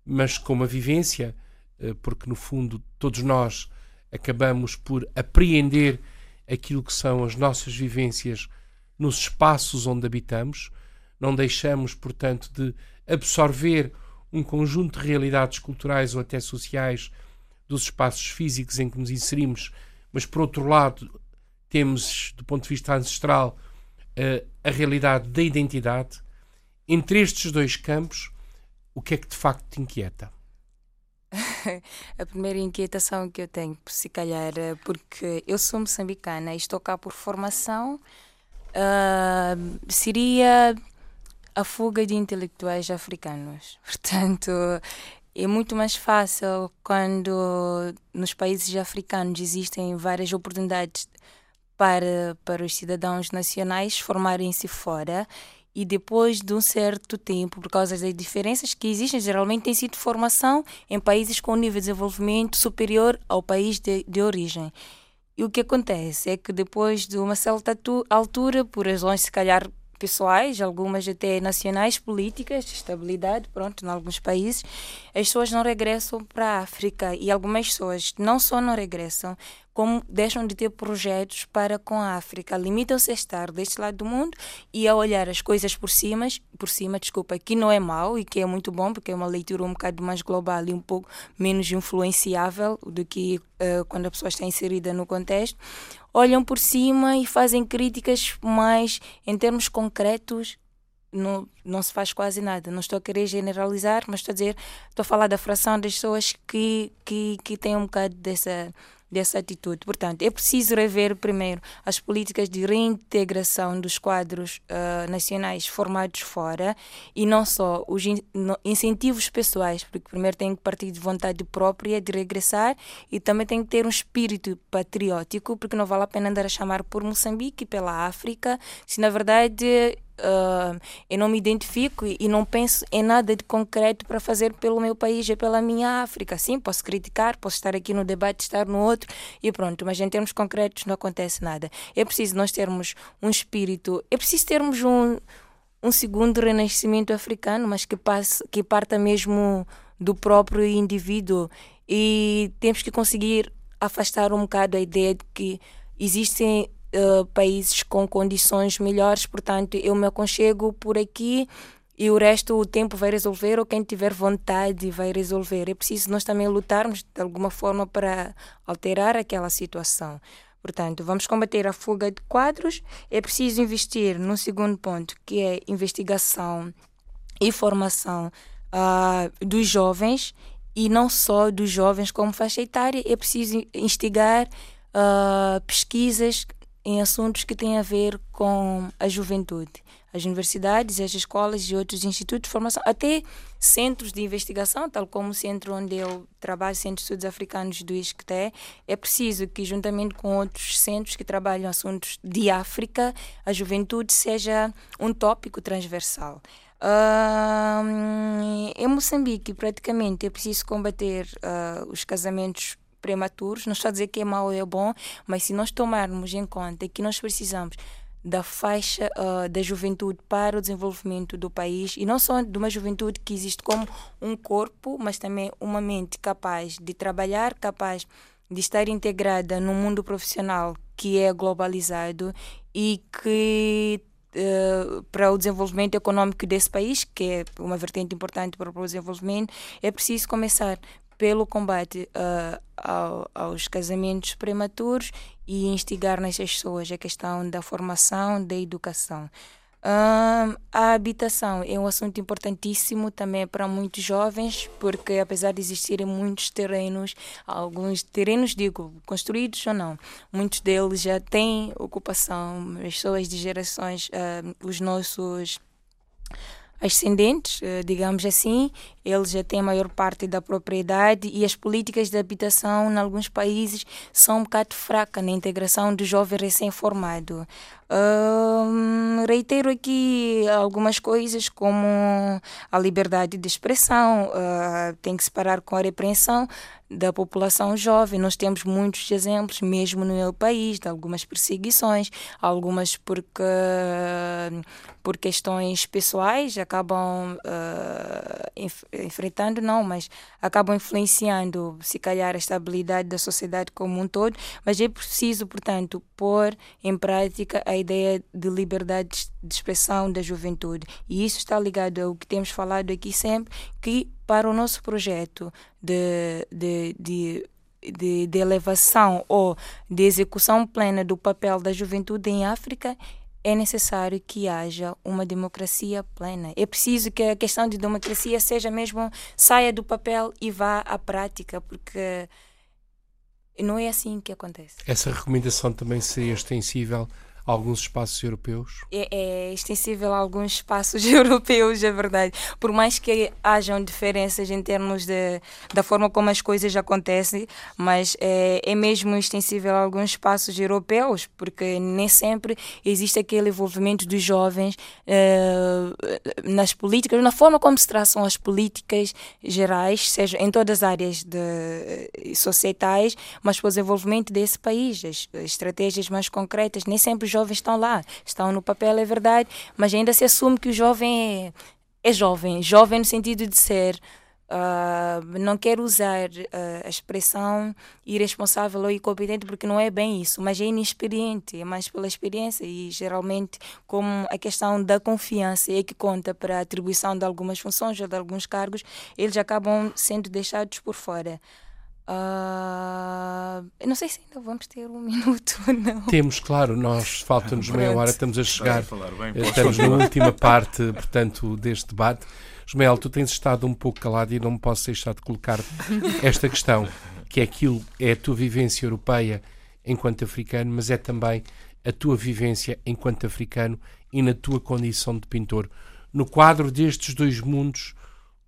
mas com uma vivência, porque no fundo todos nós acabamos por apreender aquilo que são as nossas vivências nos espaços onde habitamos, não deixamos, portanto, de absorver um conjunto de realidades culturais ou até sociais dos espaços físicos em que nos inserimos, mas por outro lado temos, do ponto de vista ancestral, a realidade da identidade. Entre estes dois campos, o que é que de facto te inquieta? a primeira inquietação que eu tenho, se calhar, é porque eu sou moçambicana e estou cá por formação, uh, seria a fuga de intelectuais africanos. Portanto, é muito mais fácil quando nos países africanos existem várias oportunidades para, para os cidadãos nacionais formarem-se fora e depois de um certo tempo, por causa das diferenças que existem, geralmente tem sido formação em países com nível de desenvolvimento superior ao país de, de origem. E o que acontece é que depois de uma certa altura, por razões se calhar pessoais, algumas até nacionais, políticas, de estabilidade, pronto, em alguns países, as pessoas não regressam para a África e algumas pessoas não só não regressam, como deixam de ter projetos para com a África, limitam-se a estar deste lado do mundo e a olhar as coisas por cima, por cima, desculpa, que não é mau e que é muito bom, porque é uma leitura um bocado mais global e um pouco menos influenciável do que uh, quando a pessoa está inserida no contexto, olham por cima e fazem críticas mais em termos concretos não, não se faz quase nada. Não estou a querer generalizar, mas estou a dizer, estou a falar da fração das pessoas que, que, que têm um bocado dessa, dessa atitude. Portanto, é preciso rever primeiro as políticas de reintegração dos quadros uh, nacionais formados fora e não só os in incentivos pessoais, porque primeiro tem que partir de vontade própria de regressar e também tem que ter um espírito patriótico, porque não vale a pena andar a chamar por Moçambique, pela África, se na verdade uh, eu não me identifico e não penso em nada de concreto para fazer pelo meu país e pela minha África. Sim, posso criticar, posso estar aqui no debate, estar no outro e pronto, mas em termos concretos não acontece nada. É preciso nós termos um espírito, é preciso termos um, um segundo renascimento africano, mas que, passe, que parta mesmo do próprio indivíduo e temos que conseguir afastar um bocado a ideia de que existem uh, países com condições melhores, portanto, eu me aconchego por aqui e o resto o tempo vai resolver ou quem tiver vontade vai resolver. É preciso nós também lutarmos de alguma forma para alterar aquela situação. Portanto, vamos combater a fuga de quadros. É preciso investir no segundo ponto, que é investigação e formação uh, dos jovens e não só dos jovens como faixa etária. É preciso instigar uh, pesquisas em assuntos que têm a ver com a juventude. As universidades, as escolas e outros institutos de formação, até centros de investigação, tal como o centro onde eu trabalho, Centro de Estudos Africanos do ISCTE, é preciso que, juntamente com outros centros que trabalham assuntos de África, a juventude seja um tópico transversal. Em Moçambique, praticamente, é preciso combater uh, os casamentos prematuros. Não estou a dizer que é mau ou é bom, mas se nós tomarmos em conta que nós precisamos da faixa uh, da juventude para o desenvolvimento do país e não só de uma juventude que existe como um corpo, mas também uma mente capaz de trabalhar, capaz de estar integrada num mundo profissional que é globalizado e que Uh, para o desenvolvimento econômico desse país, que é uma vertente importante para o desenvolvimento, é preciso começar pelo combate uh, ao, aos casamentos prematuros e instigar nessas pessoas a questão da formação, da educação. Uh, a habitação é um assunto importantíssimo também para muitos jovens, porque apesar de existirem muitos terrenos, alguns terrenos, digo, construídos ou não, muitos deles já têm ocupação, as pessoas de gerações, os nossos ascendentes, digamos assim, eles já têm a maior parte da propriedade e as políticas de habitação em alguns países são um bocado fracas na integração do jovem recém-formado. Reitero aqui algumas coisas como a liberdade de expressão, uh, tem que se parar com a repreensão da população jovem. Nós temos muitos exemplos, mesmo no meu país, de algumas perseguições, algumas porque por questões pessoais acabam uh, enf enfrentando, não, mas acabam influenciando, se calhar, a estabilidade da sociedade como um todo. Mas é preciso, portanto, pôr em prática a ideia de liberdade de expressão da juventude. E isso está ligado ao que temos falado aqui sempre, que para o nosso projeto de, de, de de, de, elevação ou de execução plena do papel da juventude em África, é necessário que haja uma democracia plena. É preciso que a questão de democracia seja mesmo saia do papel e vá à prática, porque não é assim que acontece. Essa recomendação também seria extensível alguns espaços europeus? É, é, extensível a alguns espaços europeus, é verdade. Por mais que hajam diferenças em termos de, da forma como as coisas acontecem, mas é, é mesmo extensível a alguns espaços europeus, porque nem sempre existe aquele envolvimento dos jovens é, nas políticas, na forma como se traçam as políticas gerais, seja em todas as áreas de, societais, mas para o desenvolvimento desse país, as, as estratégias mais concretas, nem sempre jovens estão lá, estão no papel, é verdade, mas ainda se assume que o jovem é, é jovem, jovem no sentido de ser. Uh, não quero usar uh, a expressão irresponsável ou incompetente porque não é bem isso, mas é inexperiente, é mais pela experiência e geralmente como a questão da confiança é que conta para a atribuição de algumas funções ou de alguns cargos, eles acabam sendo deixados por fora. Uh, não sei se ainda vamos ter um minuto ou não. Temos, claro, nós falta-nos meia hora, estamos a chegar, bem, estamos na última parte, portanto, deste debate. Ismael, tu tens estado um pouco calado e não me posso deixar de colocar esta questão, que é aquilo, é a tua vivência europeia enquanto africano, mas é também a tua vivência enquanto africano e na tua condição de pintor. No quadro destes dois mundos,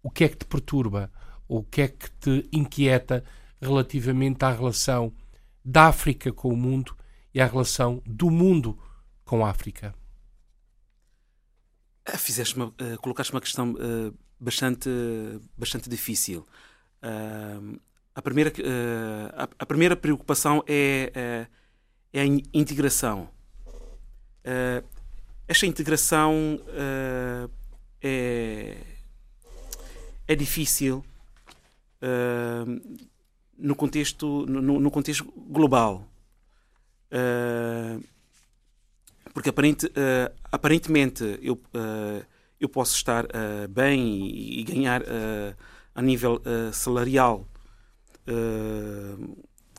o que é que te perturba? O que é que te inquieta relativamente à relação da África com o mundo e à relação do mundo com a África? Ah, fizeste uma, uh, colocaste uma questão uh, bastante, bastante difícil. A, primeira, a, a, primeira preocupação é, é a integração. esta integração é, é difícil no contexto, no, no contexto global. Uh, porque aparente, uh, aparentemente eu, uh, eu posso estar bem e, e ganhar a nível salarial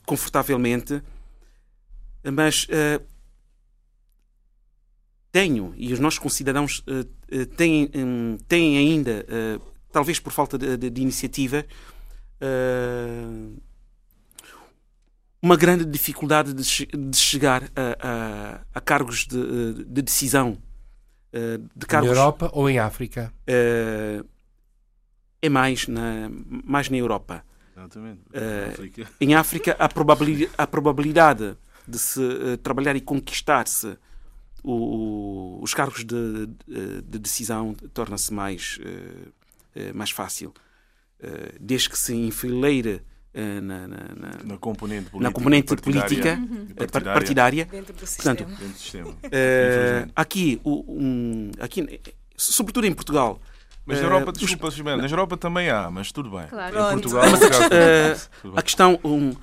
confortavelmente, mas tenho, e os nossos concidadãos têm, um, têm ainda, talvez por falta de, de, de iniciativa, uh, uma grande dificuldade de, de chegar a, a, a, cargos de, de decisão. Uh, de cargos, na Europa ou em África? Uh, é mais na, mais na Europa. Exatamente. Uh, em África, a probabilidade, a probabilidade de se trabalhar e conquistar-se os cargos de, de decisão torna-se mais, mais fácil. Desde que se enfileire eh, na, na, na, na, componente política, na componente política partidária, partidária. Dentro do Portanto, sistema. Dentro do sistema. Uh, aqui, um, aqui, sobretudo em Portugal. Mas na Europa, uh, desculpa, os... na Europa também há, mas tudo bem. Claro. Em Portugal, mas, uh, a questão. Um,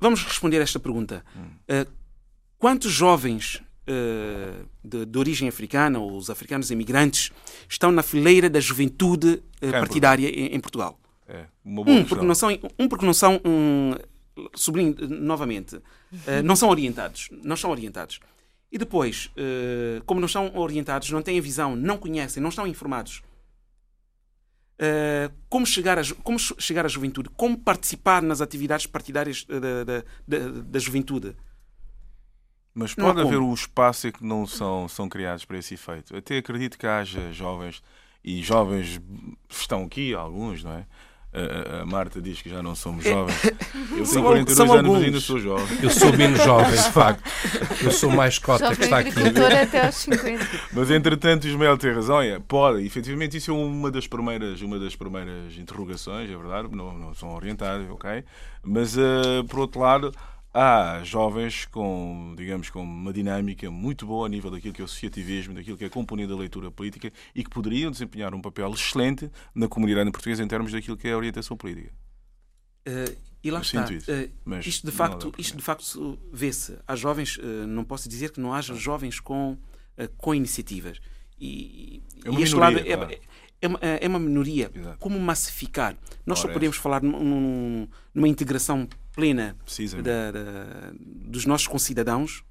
vamos responder a esta pergunta. Hum. quantos jovens de, de, origem africana, ou os africanos imigrantes, estão na fileira da juventude partidária em, em Portugal? É, um, porque não são, um, porque não são um, sublinho novamente, uh, não são orientados. Não são orientados. E depois, uh, como não são orientados, não têm a visão, não conhecem, não estão informados. Uh, como, chegar a, como chegar à juventude, como participar nas atividades partidárias da, da, da, da juventude. Mas pode haver o espaço em que não são, são criados para esse efeito. Até acredito que haja jovens, e jovens estão aqui, alguns, não é? A, a, Marta diz que já não somos é. jovens. Eu tenho 42 anos, alguns. mas ainda sou jovem. Eu sou menos jovem, de facto. Eu sou mais cota que está aqui. até aos 50. Mas entretanto, o Ismael tem razão. É, pode, efetivamente, isso é uma das primeiras, uma das primeiras interrogações, é verdade. Não, não são orientados, ok? Mas, uh, por outro lado, há jovens com, digamos, com uma dinâmica muito boa a nível daquilo que é o associativismo, daquilo que é a componente da leitura política e que poderiam desempenhar um papel excelente na comunidade portuguesa em termos daquilo que é a orientação política. Uh, e lá Eu está. Uh, isto de facto, isto de facto vê-se. Há jovens, uh, não posso dizer que não haja jovens com, com iniciativas. E, é uma e este minoria, lado é, claro. é, uma, é uma minoria. Exato. Como massificar? Nós Ora, só podemos é. falar num, numa integração plena da, da, dos nossos concidadãos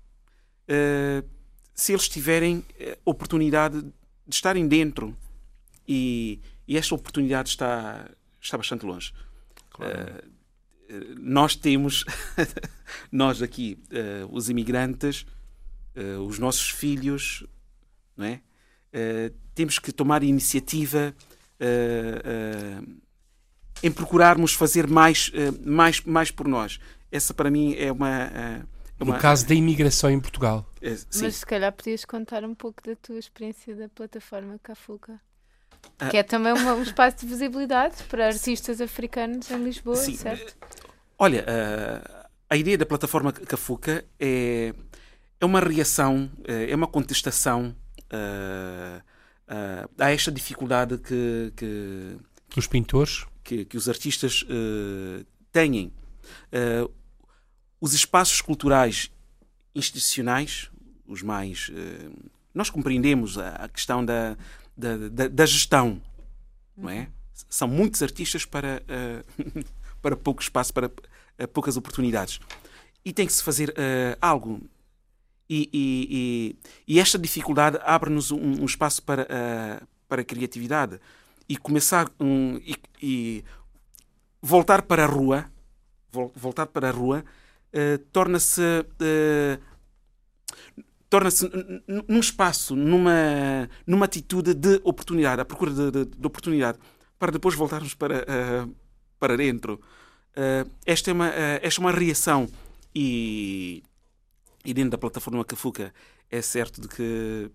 uh, se eles tiverem eh, oportunidade de estarem dentro e, e esta oportunidade está, está bastante longe. Claro. Uh, nós temos, nós aqui, uh, os imigrantes, uh, os nossos filhos, não é? temos que tomar iniciativa em procurarmos fazer mais, eh, mais, mais por nós. Essa para mim é uma. Eh, é uma... No caso da imigração em Portugal. É, Mas se calhar podias contar um pouco da tua experiência da plataforma Cafuca. Ah. Que é também uma, um espaço de visibilidade para artistas africanos em Lisboa, sim. certo? Olha, uh, a ideia da plataforma Cafuca é, é uma reação, é uma contestação uh, a esta dificuldade que, que, que os pintores que, que os artistas uh, têm. Uh, os espaços culturais institucionais, os mais. Uh, nós compreendemos a, a questão da, da, da, da, gestão, não é? São muitos artistas para, para pouco espaço, para poucas oportunidades. E tem que se fazer algo. E, e, e, e, esta dificuldade abre-nos um, um, espaço para, para a criatividade e começar um, e, e, voltar para a rua, voltar para a rua, uh, torna-se uh, torna-se num espaço, numa, numa atitude de oportunidade, à procura de, de, de oportunidade, para depois voltarmos para, uh, para dentro. Esta, é uma, esta é uma reação e, e dentro da plataforma Cafuca é certo de que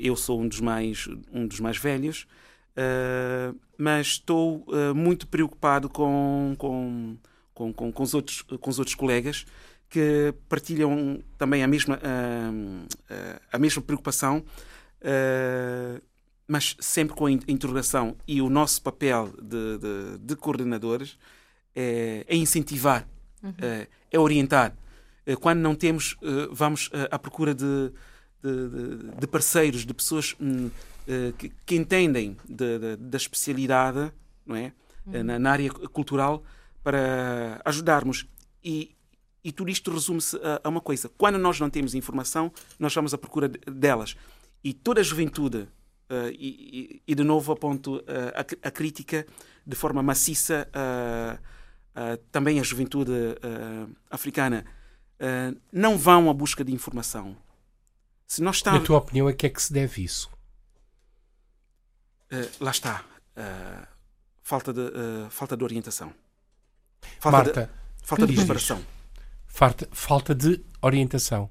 eu sou um dos mais, um dos mais velhos, Uh, mas estou uh, muito preocupado com, com, com, com, com, os outros, com os outros colegas que partilham também a mesma, uh, a mesma preocupação, mas sempre com a interrogação. E o nosso papel de, de, de coordenadores é, é incentivar, uhum. é orientar. Quando não temos, vamos à procura de, de, de parceiros, de pessoas hum, eh, que, que, entendem da especialidade não é? Uhum. Na, na, área cultural para ajudarmos. E, e tudo isto resume-se a, a, uma coisa: quando nós não temos informação, nós vamos à procura delas. E toda a juventude, uh, e, e, de novo aponto uh, a, a, crítica de forma maciça, uh, também a juventude africana, não vão à busca de informação. Se nós estamos... Na tua opinião, a que é que se deve isso? Uh, lá está. Uh, falta, de, uh, falta de orientação. Falta Marta, de, falta de preparação. Falta, falta de orientação.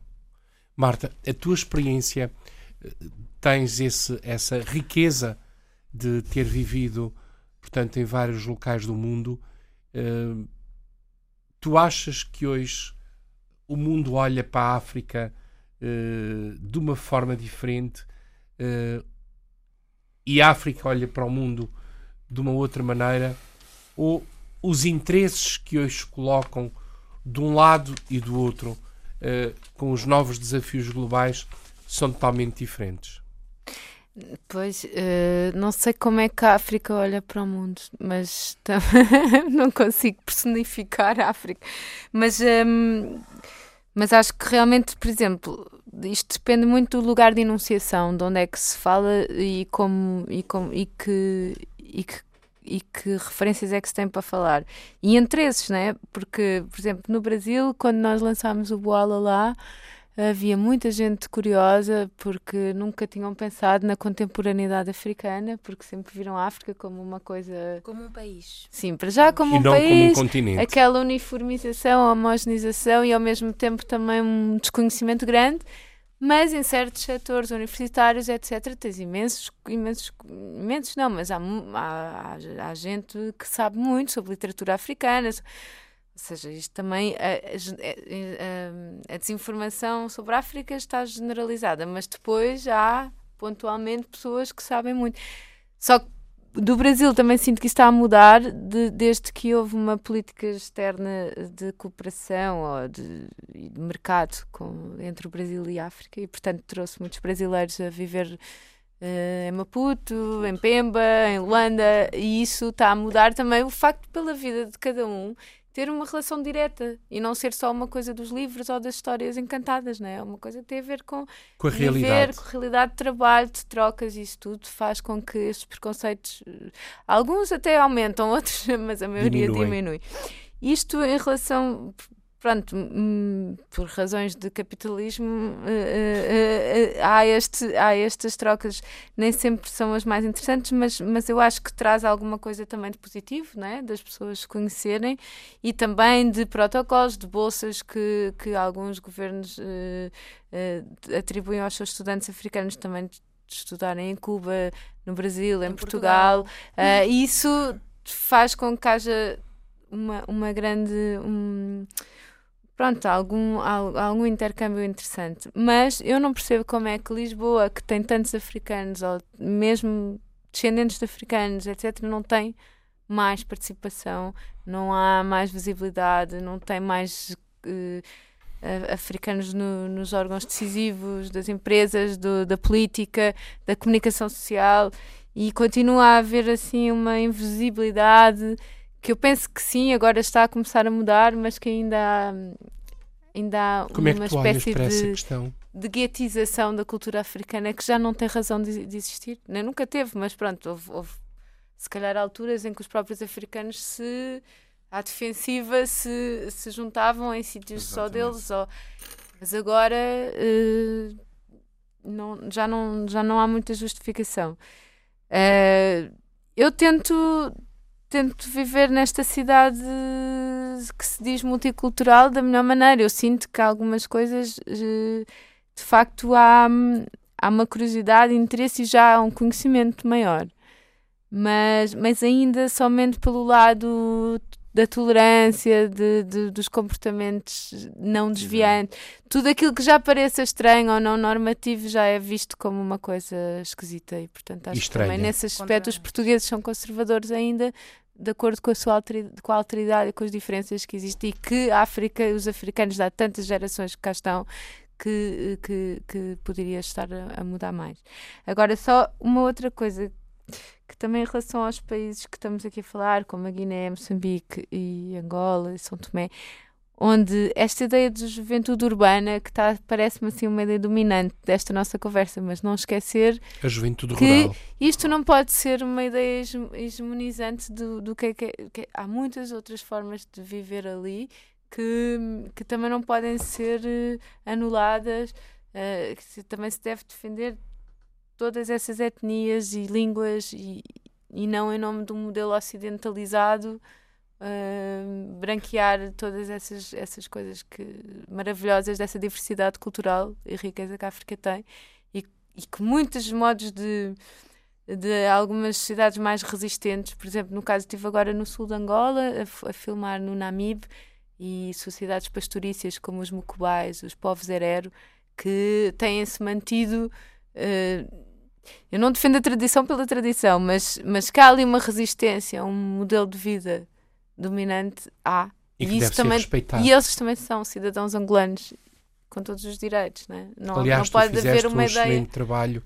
Marta, a tua experiência, tens esse, essa riqueza de ter vivido, portanto, em vários locais do mundo. tu achas que hoje o mundo olha para a África de uma forma diferente? e a África olha para o mundo de uma outra maneira, ou os interesses que hoje se colocam de um lado e do outro, uh, com os novos desafios globais, são totalmente diferentes. Pois, uh, não sei como é que a África olha para o mundo, mas não consigo personificar a África. Mas, um, ehm, mas acho que realmente, por exemplo, isto depende muito do lugar de enunciação, de onde é que se fala e como e, como, e que, e que e que referências é que se tem para falar. E entre esses, né? porque, por exemplo, no Brasil, quando nós lançámos o Boala lá, havia muita gente curiosa porque nunca tinham pensado na contemporaneidade africana, porque sempre viram a África como uma coisa. Como um país. Sim, para já como e um não país. como um continente. Aquela uniformização, homogeneização e ao mesmo tempo também um desconhecimento grande. Mas em certos setores universitários, etc., tens imensos, imensos, imensos não, mas há, há, há gente que sabe muito sobre literatura africana, ou seja, isto também, a, a, a, desinformação sobre a África está generalizada, mas depois há pontualmente pessoas que sabem muito. Só que do Brasil também sinto que está a mudar de, desde que houve uma política externa de cooperação ou de, de mercado com, entre o Brasil e a África e, portanto, trouxe muitos brasileiros a viver uh, em Maputo, em Pemba, em Luanda e isso está a mudar também o facto pela vida de cada um ter uma relação direta e não ser só uma coisa dos livros ou das histórias encantadas, não é? É uma coisa que tem a ver com, com a viver, realidade. com a realidade de trabalho, de trocas, isso tudo faz com que estes preconceitos, alguns até aumentam, outros, mas a maioria Diminuem. diminui. Isto em relação, pronto, hum, por razões de capitalismo, uh, uh, uh, há, este, há estas trocas, nem sempre são as mais interessantes, mas, mas eu acho que traz alguma coisa também de positivo, né? das pessoas se conhecerem e também de protocolos, de bolsas que, que alguns governos atribuem aos seus estudantes africanos também de estudarem em Cuba, no Brasil, em, Em Portugal. Portugal. isso faz com que haja uma, uma grande. Um, pronto, algum, algum intercâmbio interessante. Mas eu não percebo como é que Lisboa, que tem tantos africanos, ou mesmo descendentes de africanos, etc., não tem mais participação, não há mais visibilidade, não tem mais uh, africanos no, nos órgãos decisivos das empresas, do, da política, da comunicação social e continua a haver assim uma invisibilidade que eu penso que sim, agora está a começar a mudar, mas que ainda há, ainda há Como é uma que tu olhas espécie de, de guetização da cultura africana que já não tem razão de, de existir. Nem nunca teve, mas pronto, houve, houve, se calhar alturas em que os próprios africanos se à defensiva se, se juntavam em sítios só deles, ou, mas agora uh, não, já, não, já não há muita justificação. Uh, eu tento tento viver nesta cidade que se diz multicultural da melhor maneira. Eu sinto que algumas coisas, de facto, há, há uma curiosidade, interesse e já há um conhecimento maior. Mas, mas ainda somente pelo lado da tolerância, de, de, dos comportamentos não desviantes. Tudo aquilo que já pareça estranho ou não normativo já é visto como uma coisa esquisita. E, portanto, acho Estranha. que também nesse aspecto os portugueses são conservadores ainda, de acordo com a sua alteridade, com a alteridade e com as diferenças que existem e que a África, os africanos de há tantas gerações que cá estão, que, que, que poderia estar a, a mudar mais. Agora, só uma outra coisa que também em relação aos países que estamos aqui a falar, como a Guiné, Moçambique e Angola e São Tomé, onde esta ideia de juventude urbana, que tá, parece-me assim uma ideia dominante desta nossa conversa, mas não esquecer A juventude que rural. isto não pode ser uma ideia hege- hegemonizante do, do que, é que, é- que é- há muitas outras formas de viver ali que, que também não podem ser eh, anuladas, eh, que também se deve defender todas essas etnias e línguas e, e não em nome de um modelo ocidentalizado eh, branquear todas essas, essas coisas que, maravilhosas dessa diversidade cultural e riqueza que a África tem e, e que muitos modos de, de algumas cidades mais resistentes, por exemplo, no caso estive agora no sul de Angola a, a filmar no Namibe e sociedades pastorícias como os Mucubais, os povos Herero, que têm-se mantido. eh, eu não defendo a tradição pela tradição, mas, mas há ali uma resistência a um modelo de vida dominante, há. E que isso também, e eles também são cidadãos angolanos com todos os direitos, né? não, Aliás, não pode haver um uma ideia. excelente trabalho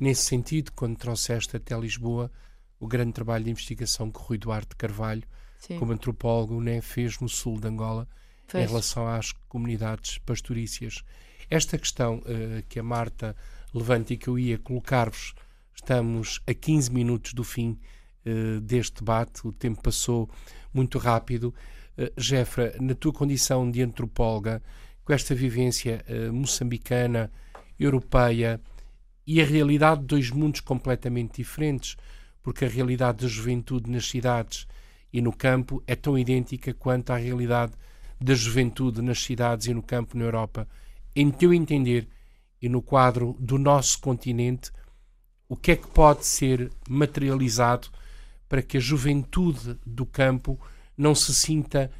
nesse sentido, quando trouxeste até Lisboa o grande trabalho de investigação que Rui Duarte Carvalho, Sim, como antropólogo, né, fez no sul de Angola em pois. relação às comunidades pastorícias. Esta questão eh, que a Marta levanta e que eu ia colocar-vos, estamos a 15 minutos do fim uh, deste debate. O tempo passou muito rápido. Uh, Jefra, na tua condição de antropóloga, com esta vivência uh, moçambicana, europeia e a realidade de dois mundos completamente diferentes, porque a realidade da juventude nas cidades e no campo é tão idêntica quanto à realidade da juventude nas cidades e no campo na Europa. Em teu entender e no quadro do nosso continente, o que é que pode ser materializado para que a juventude do campo não se sinta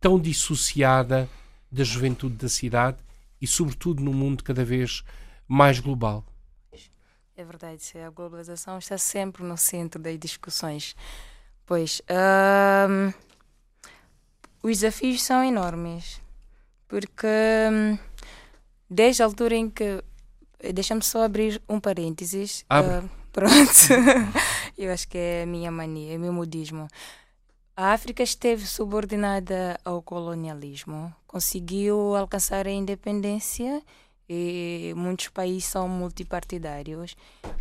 tão dissociada da juventude da cidade e, sobretudo, num mundo cada vez mais global? É verdade, a globalização está sempre no centro das discussões. Pois, hum, os desafios são enormes, porque hum, desde a altura em que. Deixa-me só abrir um parênteses. Uh, pronto. Eu acho que é a minha mania, é o meu modismo. A África esteve subordinada ao colonialismo, conseguiu alcançar a independência e muitos países são multipartidários.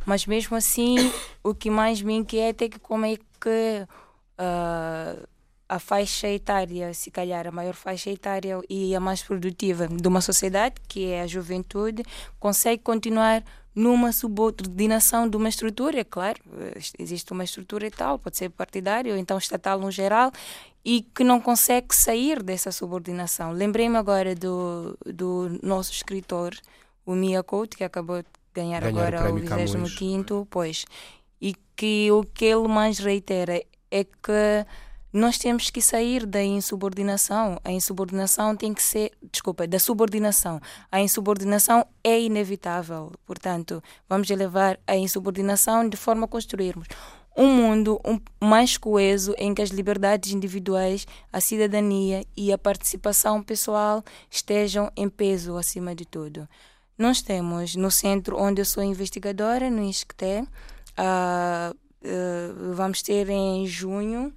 Mas mesmo assim, o que mais me inquieta é que como é que uh, a faixa etária, se calhar a maior faixa etária e a mais produtiva de uma sociedade, que é a juventude, consegue continuar numa subordinação de uma estrutura, é claro, existe uma estrutura e tal, pode ser partidária ou então estatal no geral, e que não consegue sair dessa subordinação. Lembrei-me agora do, do nosso escritor, o Mia Couto, que acabou de ganhar, ganhar agora o, o 25 pois, e que o que ele mais reitera é que nós temos que sair da insubordinação. A insubordinação tem que ser, desculpa, da subordinação. A insubordinação é inevitável. Portanto, vamos elevar a insubordinação de forma a construirmos um mundo mais coeso em que as liberdades individuais, a cidadania e a participação pessoal estejam em peso acima de tudo. Nós temos no centro onde eu sou investigadora, no ISCTE, uh, uh, vamos ter em junho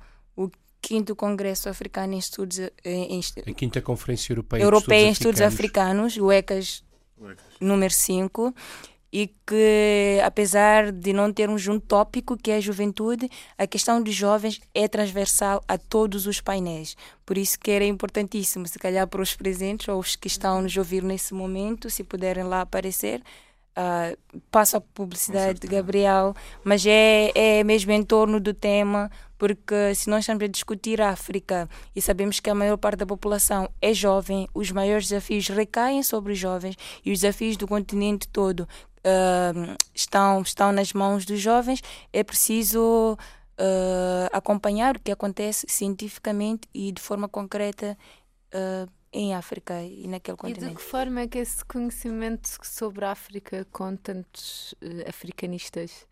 quinto Congresso Africano em Estudos. Em, a quinta Conferência Europeia, Europeia em Estudos Africanos, o ECAS, número 5, e que, apesar de não termos um tópico que é a juventude, a questão dos jovens é transversal a todos os painéis. Por isso que era importantíssimo, se calhar para os presentes ou os que estão nos ouvir nesse momento, se puderem lá aparecer, Uh, passo a publicidade de Gabriel, mas é, é mesmo em torno do tema, porque se nós estamos a discutir a África e sabemos que a maior parte da população é jovem, os maiores desafios recaem sobre os jovens e os desafios do continente todo uh, estão, estão nas mãos dos jovens, é preciso uh, acompanhar o que acontece cientificamente e de forma concreta em África e naquele continente. E de que forma é que esse conhecimento sobre a África com tantos uh, africanistas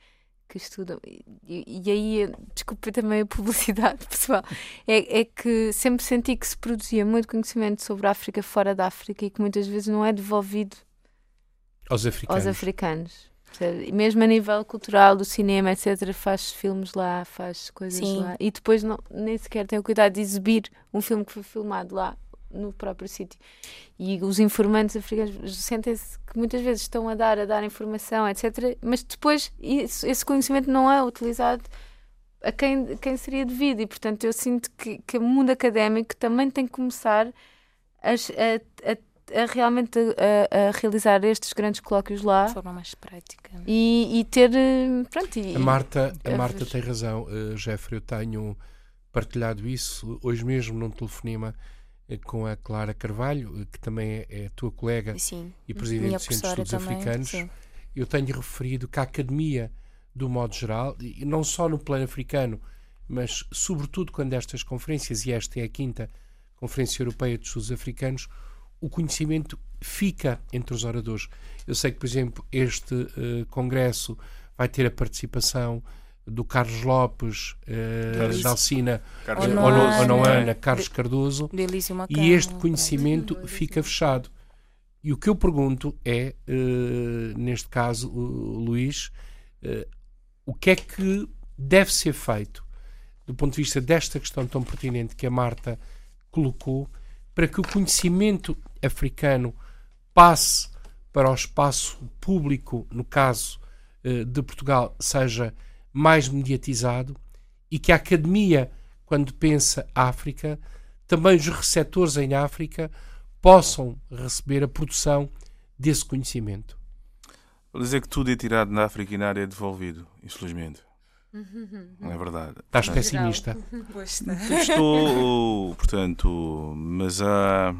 que estudam, e, e, aí, desculpe também a publicidade pessoal, é, é, que sempre senti que se produzia muito conhecimento sobre a África fora da África e que muitas vezes não é devolvido aos africanos. Aos africanos. Mesmo a nível cultural, do cinema, etc., faz filmes lá, faz coisas Sim. lá. E depois não, nem sequer tem o cuidado de exibir um filme que foi filmado lá no próprio sítio. E os informantes africanos sentem-se que muitas vezes estão a dar, a dar informação, etc., mas depois isso, esse conhecimento não é utilizado a quem, quem seria devido. E, portanto, eu sinto que, que o mundo académico também tem que começar a, a, a, a realmente a, realizar estes grandes colóquios lá. De forma mais prática. E, e ter. Pronto, e, a Marta, a Marta tem razão, uh, Jeffrey. Eu tenho partilhado isso hoje mesmo num telefonema com a Clara Carvalho, eh, que também é, é tua colega sim, e presidente do Centro de Estudos também, Africanos, sim. eu tenho referido que a Academia, do modo geral, e não só no plano africano, mas sobretudo quando estas conferências, e esta é a quinta Conferência Europeia de Estudos Africanos, o conhecimento fica entre os oradores. Eu sei que, por exemplo, este uh, congresso vai ter a participação do Carlos Lopes, uh, da Alcina Onoana, Carlos Cardoso, e este conhecimento fica fechado. E o que eu pergunto é, uh, neste caso, uh, Luís, uh, o que é que deve ser feito do ponto de vista desta questão tão pertinente que a Marta colocou para que o conhecimento africano passe para o espaço público, no caso de Portugal, seja mais mediatizado e que a academia, quando pensa África, também os receptores em África possam receber a produção desse conhecimento. Vou dizer que tudo é tirado na África e na área é devolvido, infelizmente. Não é verdade. Estás pessimista? Estou, portanto, mas há.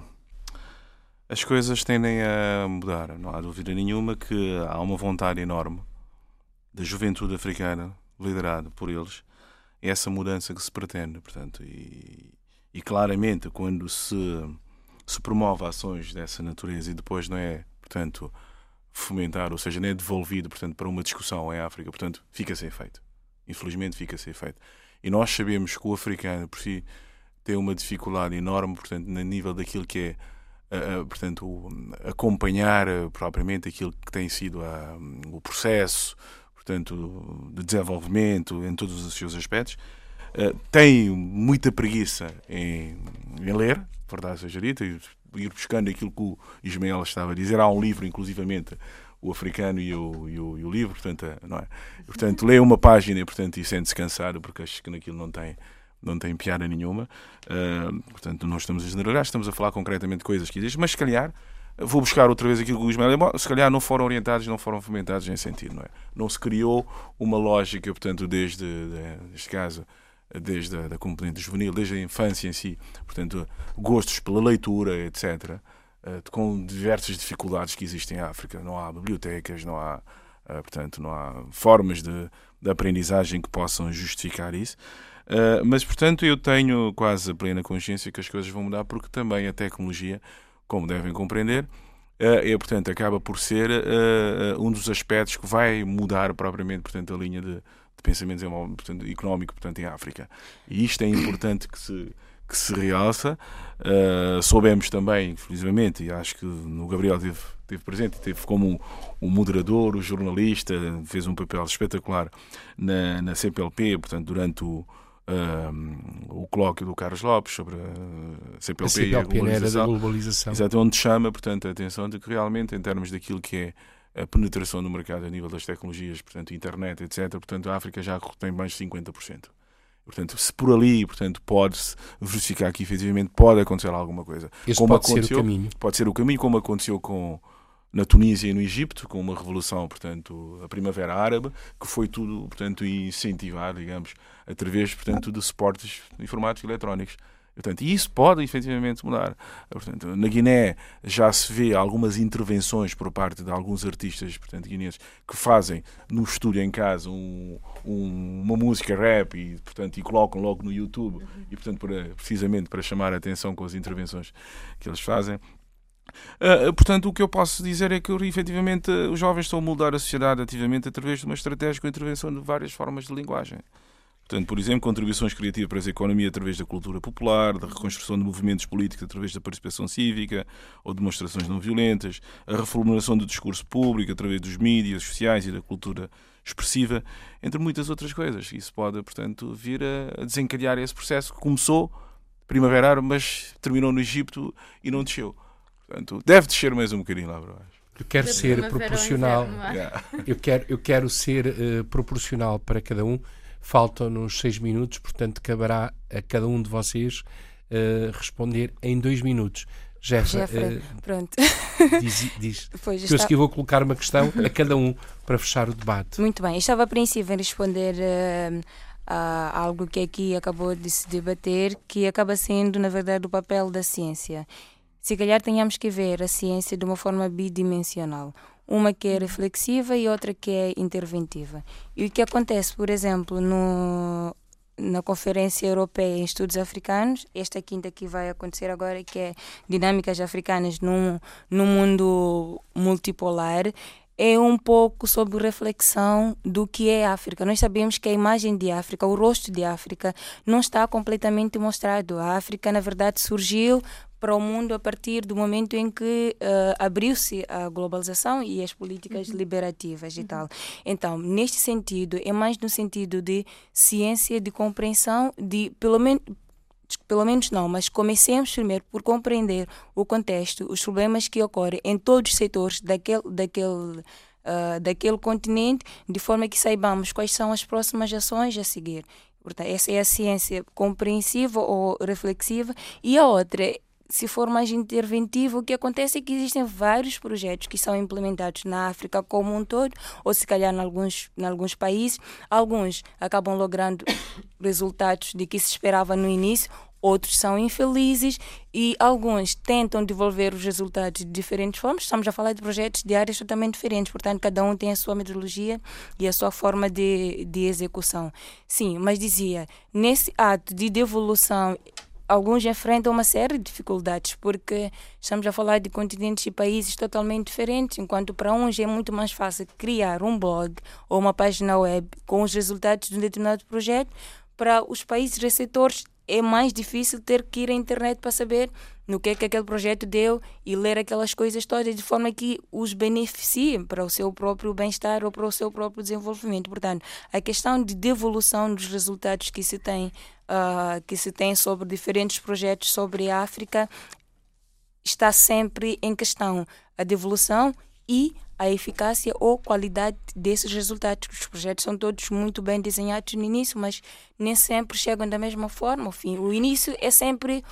As coisas tendem a mudar, não há dúvida nenhuma que há uma vontade enorme da juventude africana, liderada por eles, é essa mudança que se pretende, portanto, e, e claramente quando se, se promove ações dessa natureza e depois não é, portanto, fomentar, ou seja, não é devolvido, portanto, para uma discussão em África, portanto, fica sem efeito. Infelizmente fica sem efeito. E nós sabemos que o africano, por si, tem uma dificuldade enorme, portanto, no nível daquilo que é portanto, acompanhar uh, propriamente aquilo que tem sido uh, o processo, portanto, de desenvolvimento em todos os seus aspectos. tem muita preguiça em, em ler, verdade seja dita, ir, ir buscando aquilo que o Ismael estava a dizer. Há um livro, inclusivamente, o africano e o, e o, e o livro, portanto, não é? portanto, lê uma página e, portanto, e sente-se cansado, porque acho que naquilo não tem não tem piada nenhuma. Uh, portanto, nós estamos a generalizar, estamos a falar concretamente de coisas que existem, mas se calhar vou buscar outra vez aquilo que o Ismael se calhar não foram orientados, não foram fomentados em sentido, não é? Não se criou uma lógica, portanto, desde, neste caso, desde a da componente juvenil, desde a infância em si, portanto, gostos pela leitura, etc., uh, com diversas dificuldades que existem em África. Não há bibliotecas, não há, uh, portanto, não há formas de, de aprendizagem que possam justificar isso. Uh, mas, portanto, eu tenho quase plena consciência que as coisas vão mudar porque também a tecnologia, como devem compreender, uh, é, portanto, acaba por ser uh, um dos aspectos que vai mudar propriamente, portanto, a linha de, de pensamento portanto, económico, portanto, em África. E isto é importante que se que se realça. Uh, soubemos também, infelizmente, e acho que o Gabriel teve, teve presente, teve como um, um moderador, o um jornalista, fez um papel espetacular na, na CPLP, portanto, durante o, o colóquio do Carlos Lopes sobre a CPLP, a CPLP e a globalização, globalização. Exato, onde chama, portanto, a atenção de que realmente, em termos daquilo que é a penetração no mercado a nível das tecnologias, portanto, internet, etc., portanto, a África já tem mais de 50%. Portanto, se por ali, portanto, pode-se verificar que efetivamente pode acontecer alguma coisa. Como pode aconteceu, ser o caminho. Pode ser o caminho, como aconteceu com na Tunísia e no Egito, com uma revolução, portanto, a Primavera Árabe, que foi tudo, portanto, incentivado, digamos, através, portanto, de suportes informáticos e eletrónicos. Portanto, e isso pode efetivamente mudar. Portanto, na Guiné já se vê algumas intervenções por parte de alguns artistas portanto, guineenses que fazem no estúdio em casa um, um, uma música rap e, portanto, e colocam logo no YouTube e, portanto, para, precisamente para chamar a atenção com as intervenções que eles fazem. Uh, portanto, o que eu posso dizer é que efetivamente os jovens estão a moldar a sociedade ativamente através de uma estratégia com intervenção de várias formas de linguagem. Portanto, por exemplo, contribuições criativas para a economia através da cultura popular, da reconstrução de movimentos políticos através da participação cívica ou demonstrações não violentas, a reformulação do discurso público através dos mídias sociais e da cultura expressiva, entre muitas outras coisas. Isso pode, portanto, vir a desencadear esse processo que começou primavera árabe, mas terminou no Egito e não desceu. Portanto, deve descer mais um bocadinho lá para baixo. Eu quero ser proporcional. é? Yeah. Eu quero, eu quero ser eh, proporcional para cada um. Faltam-nos seis minutos, portanto, caberá a cada um de vocês eh, responder em dois minutos. Jefa, Jeffrey, eh, pronto. diz, diz. Pois, Que eu vou colocar uma questão a cada um para fechar o debate. Muito bem, eu estava apreensiva em responder a algo que aqui acabou de se debater, que acaba sendo, na verdade, o papel da ciência. Se calhar tenhamos que ver a ciência de uma forma bidimensional. Uma que é reflexiva e outra que é interventiva. E o que acontece, por exemplo, no, na Conferência Europeia em Estudos Africanos, esta quinta que vai acontecer agora, que é Dinâmicas Africanas num, num mundo multipolar, é um pouco sobre reflexão do que é África. Nós sabemos que a imagem de África, o rosto de África, não está completamente mostrado. A África, na verdade, surgiu para o mundo a partir do momento em que eh, abriu-se a globalização e as políticas liberativas e tal. Então, neste sentido, é mais no sentido de ciência, de compreensão, de pelo menos pelo menos não, mas comecemos primeiro por compreender o contexto, os problemas que ocorrem em todos os setores daquele, daquele, ah, daquele continente, de forma que saibamos quais são as próximas ações a seguir. Portanto, essa é a ciência compreensiva ou reflexiva. E a outra se for mais interventivo, o que acontece é que existem vários projetos que são implementados na África como um todo, ou se calhar em alguns, em alguns países. Alguns acabam logrando resultados de que se esperava no início, outros são infelizes e alguns tentam devolver os resultados de diferentes formas. Estamos a falar de projetos de áreas totalmente diferentes, portanto, cada um tem a sua metodologia e a sua forma de, de execução. Sim, mas dizia, nesse ato de devolução alguns enfrentam uma série de dificuldades, porque estamos a falar de continentes e países totalmente diferentes, enquanto para uns é muito mais fácil criar um blog ou uma página web com os resultados de um determinado projeto, para os países receptores é mais difícil ter que ir à internet para saber no que é que aquele projeto deu e ler aquelas coisas todas de forma que os beneficie para o seu próprio bem-estar ou para o seu próprio desenvolvimento. Portanto, a questão de devolução dos resultados que se tem uh, que se tem sobre diferentes projetos sobre a África está sempre em questão a devolução e a eficácia ou qualidade desses resultados. Os projetos são todos muito bem desenhados no início, mas nem sempre chegam da mesma forma ao fim. O início é sempre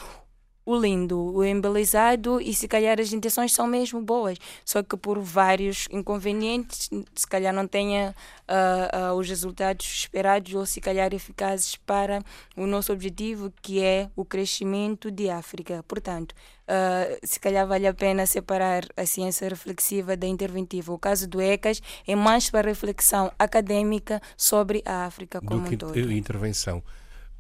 o lindo, o embelezado e se calhar as intenções são mesmo boas, só que por vários inconvenientes, se calhar não tenha uh, uh, os resultados esperados ou se calhar eficazes para o nosso objetivo, que é o crescimento de África. Portanto, uh, se calhar vale a pena separar a ciência reflexiva da interventiva. O caso do ECAS é mais para reflexão acadêmica sobre a África como do que um todo. intervenção.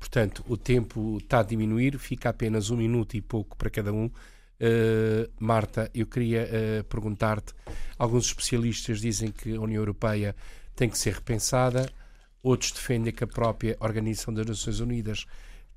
Portanto, o tempo está a diminuir, fica apenas um minuto e pouco para cada um. Uh, Marta, eu queria uh, perguntar-te: alguns especialistas dizem que a União Europeia tem que ser repensada, outros defendem que a própria Organização das Nações Unidas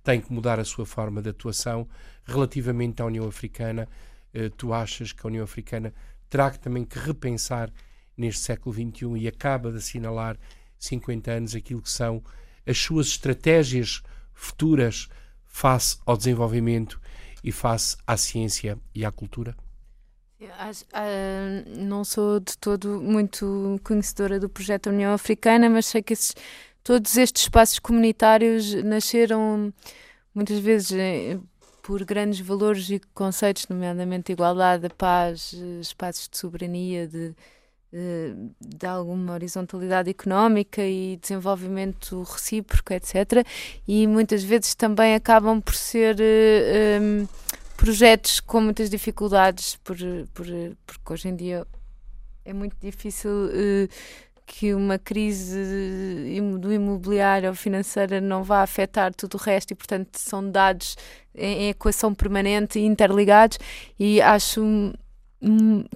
tem que mudar a sua forma de atuação. Relativamente à União Africana, uh, tu achas que a União Africana terá também que repensar neste século XXI e acaba de assinalar 50 anos aquilo que são as suas estratégias futuras face ao desenvolvimento e face à ciência e à cultura? Uh, não sou de todo muito conhecedora do projeto União Africana, mas sei que esses, todos estes espaços comunitários nasceram muitas vezes eh, por grandes valores e conceitos, nomeadamente igualdade, paz, eh, espaços de soberania, de, de alguma horizontalidade económica e desenvolvimento recíproco, etc. E muitas vezes também acabam por ser um, eh, ehm, projetos com muitas dificuldades, por, por, porque hoje em dia é muito difícil uh, que uma crise do imobiliário ou financeira não vá afetar tudo o resto e, portanto, são dados em equação permanente e interligados e acho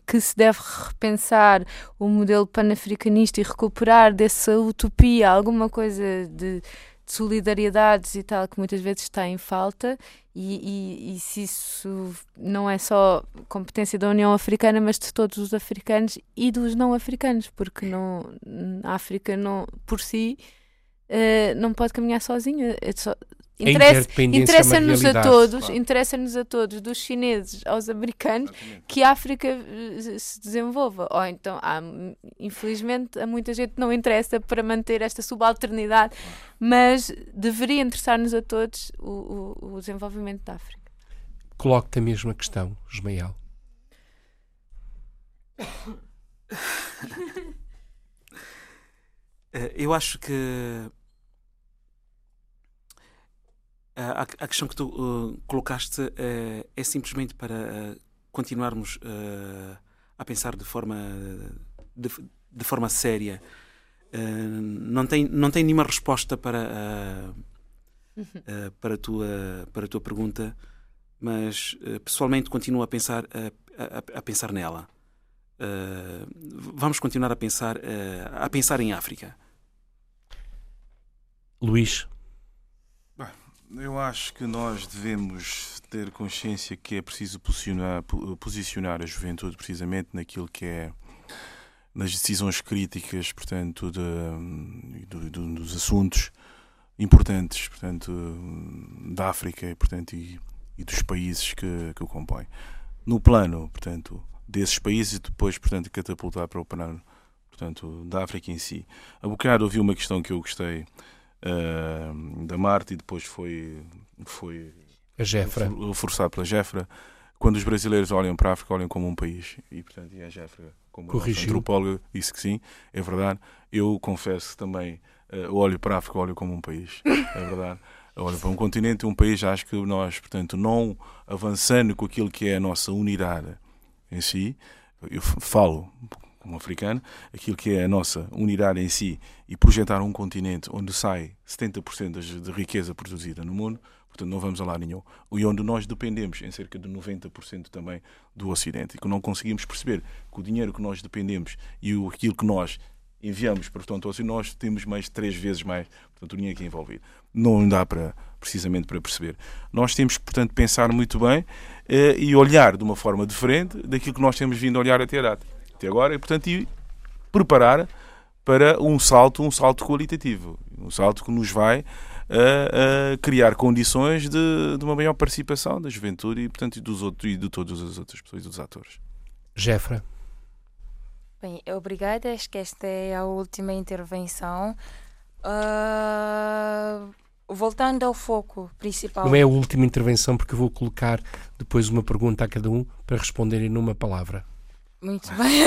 que se deve repensar o modelo panafricanista e recuperar dessa utopia alguma coisa de, de solidariedades e tal que muitas vezes está em falta. E, e, e, se isso não é só competência da União Africana mas de todos os africanos e dos não africanos porque não, a África não, por si uh, não pode caminhar sozinha. É só, Interessa-nos a todos, claro. interessa-nos a todos, dos chineses aos americanos, Exatamente. que a África eh, se desenvolva. Ou então, há, infelizmente, a muita gente não interessa para manter esta subalternidade, mas deveria interessar-nos a todos o, o, o, desenvolvimento da África. Coloque-te a mesma questão, Ismael. Eh, eu acho que a, questão que tu uh, colocaste uh, é simplesmente para uh, continuarmos a pensar de forma, de, de forma séria. não, tem, não tem nenhuma resposta para, para, a tua, para a tua pergunta, mas pessoalmente continuo a pensar, a, a pensar nela. vamos continuar a pensar, a pensar em África. Luís, eu acho que nós devemos ter consciência que é preciso posicionar, posicionar a juventude precisamente naquilo que é nas decisões críticas, portanto, de, de, de, dos assuntos importantes, portanto, da África, portanto, e, e dos países que, que o compõem. No plano, portanto, desses países e depois, portanto, catapultar para o plano, portanto, da África em si. A bocado ouvi uma questão que eu gostei uh, da Marte e depois foi, foi a Jefra. forçado pela Jefra. Quando os brasileiros olham para a África, olham como um país. E, portanto, e a Jefra, como antropóloga, disse que sim, é verdade. Eu confesso também uh, olho para a África, olho como um país. É verdade. olho para um continente um país, acho que nós, portanto, não avançando com aquilo que é a nossa unidade em si, eu falo como africano, aquilo que é a nossa unidade em si e projetar um continente onde sai 70% de riqueza produzida no mundo, portanto não vamos a lá nenhum. E onde nós dependemos em cerca de 90% também do Ocidente. E que não conseguimos perceber que o dinheiro que nós dependemos e aquilo que nós enviamos, portanto, assim, nós temos mais três vezes mais portanto, o dinheiro que é envolvido. Não dá para, precisamente para perceber. Nós temos portanto, pensar muito bem eh, e olhar de uma forma diferente daquilo que nós temos vindo a olhar até a data até agora e, portanto, e preparar para um salto, um salto qualitativo, um salto que nos vai a, a criar condições de, de, uma maior participação da juventude e, portanto, e, dos outros, e de todas as outras pessoas e dos atores. Jefra. Bem, obrigada. Acho que esta é a última intervenção. Uh, voltando ao foco principal. Não é a última intervenção, porque eu vou colocar depois uma pergunta a cada um para responderem numa palavra. Muito bem.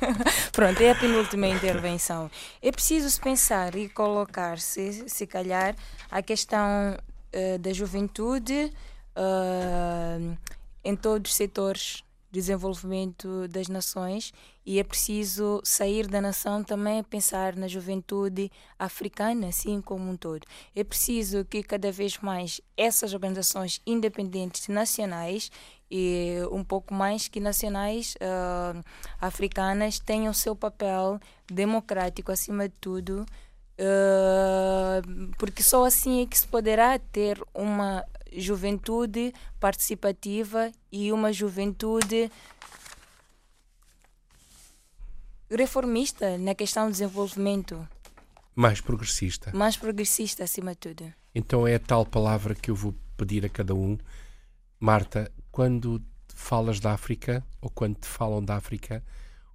Pronto, é a penúltima intervenção. É preciso pensar e colocar-se, se calhar, a questão uh, da juventude uh, em todos os setores desenvolvimento das nações e é preciso sair da nação também pensar na juventude africana, assim como um todo. É preciso que cada vez mais essas organizações independentes nacionais e um pouco mais que nacionais uh, africanas tenham seu papel democrático acima de tudo, uh, porque só assim é que se poderá ter uma juventude participativa e uma juventude reformista na questão do desenvolvimento. Mais progressista. Mais progressista acima de tudo. Então é a tal palavra que eu vou pedir a cada um. Marta, quando falas da África ou quando te falam da África,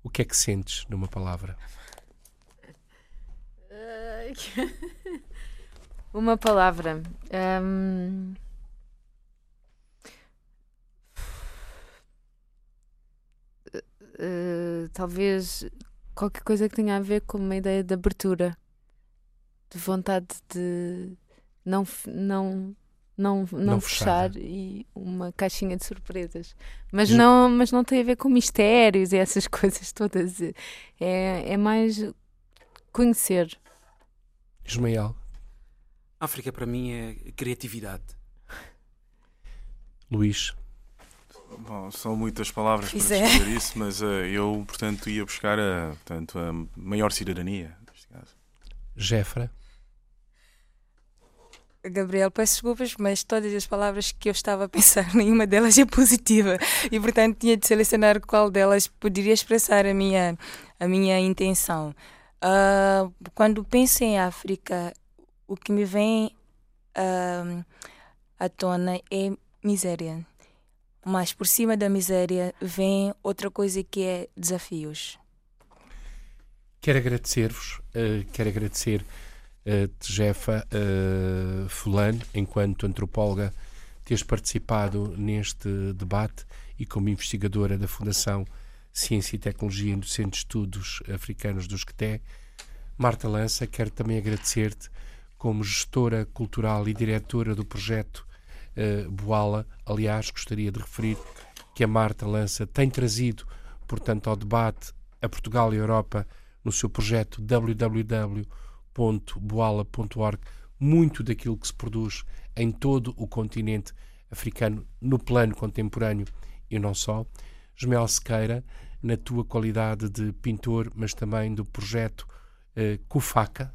o que é que sentes numa palavra? Uma palavra. Um... Uh, talvez qualquer coisa que tenha a ver com uma ideia de abertura, de vontade de não, não não, não, não fechar e uma caixinha de surpresas. Mas não, mas não tem a ver com mistérios e essas coisas todas. É, é mais conhecer. Ismael. África para mim é criatividade. Luís. Bom, são muitas palavras para é. descrever isso, mas uh, eu, portanto, ia buscar a, portanto, a maior cidadania, neste caso. Jefra. Gabriel, peço desculpas, mas todas as palavras que eu estava a pensar, nenhuma delas é positiva e, portanto, tinha de selecionar qual delas poderia expressar a minha, a minha intenção. Uh, quando penso em África, o que me vem uh, à tona é miséria. Mas por cima da miséria vem outra coisa que é desafios. Quero agradecer-vos, uh, quero agradecer uh, Jefa uh, Fulano, enquanto antropóloga, teres participado neste debate e como investigadora da Fundação Ciência e Tecnologia do Centro de Estudos Africanos do Esqueté. Marta Lança, quero também agradecer-te como gestora cultural e diretora do projeto uh, Boala. Aliás, gostaria de referir que a Marta Lança tem trazido, portanto, ao debate a Portugal e a Europa no seu projeto www www.boala.org muito daquilo que se produz em todo o continente africano no plano contemporâneo e não só. Ismael Sequeira, na tua qualidade de pintor, mas também do projeto uh, Cufaca.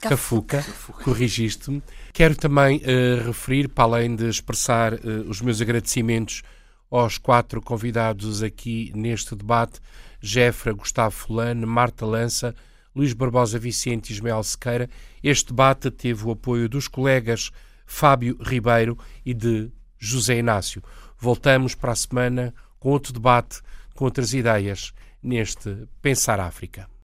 Cafuca. Cafuca, corrigiste-me. Quero também uh, referir, para além de expressar uh, os meus agradecimentos aos quatro convidados aqui neste debate, Jefra, Gustavo Fulano, Marta Lança, Luís Barbosa Vicente e Ismael Sequeira, este debate teve o apoio dos colegas Fábio Ribeiro e de José Inácio. Voltamos para a semana com outro debate, com outras ideias neste Pensar África.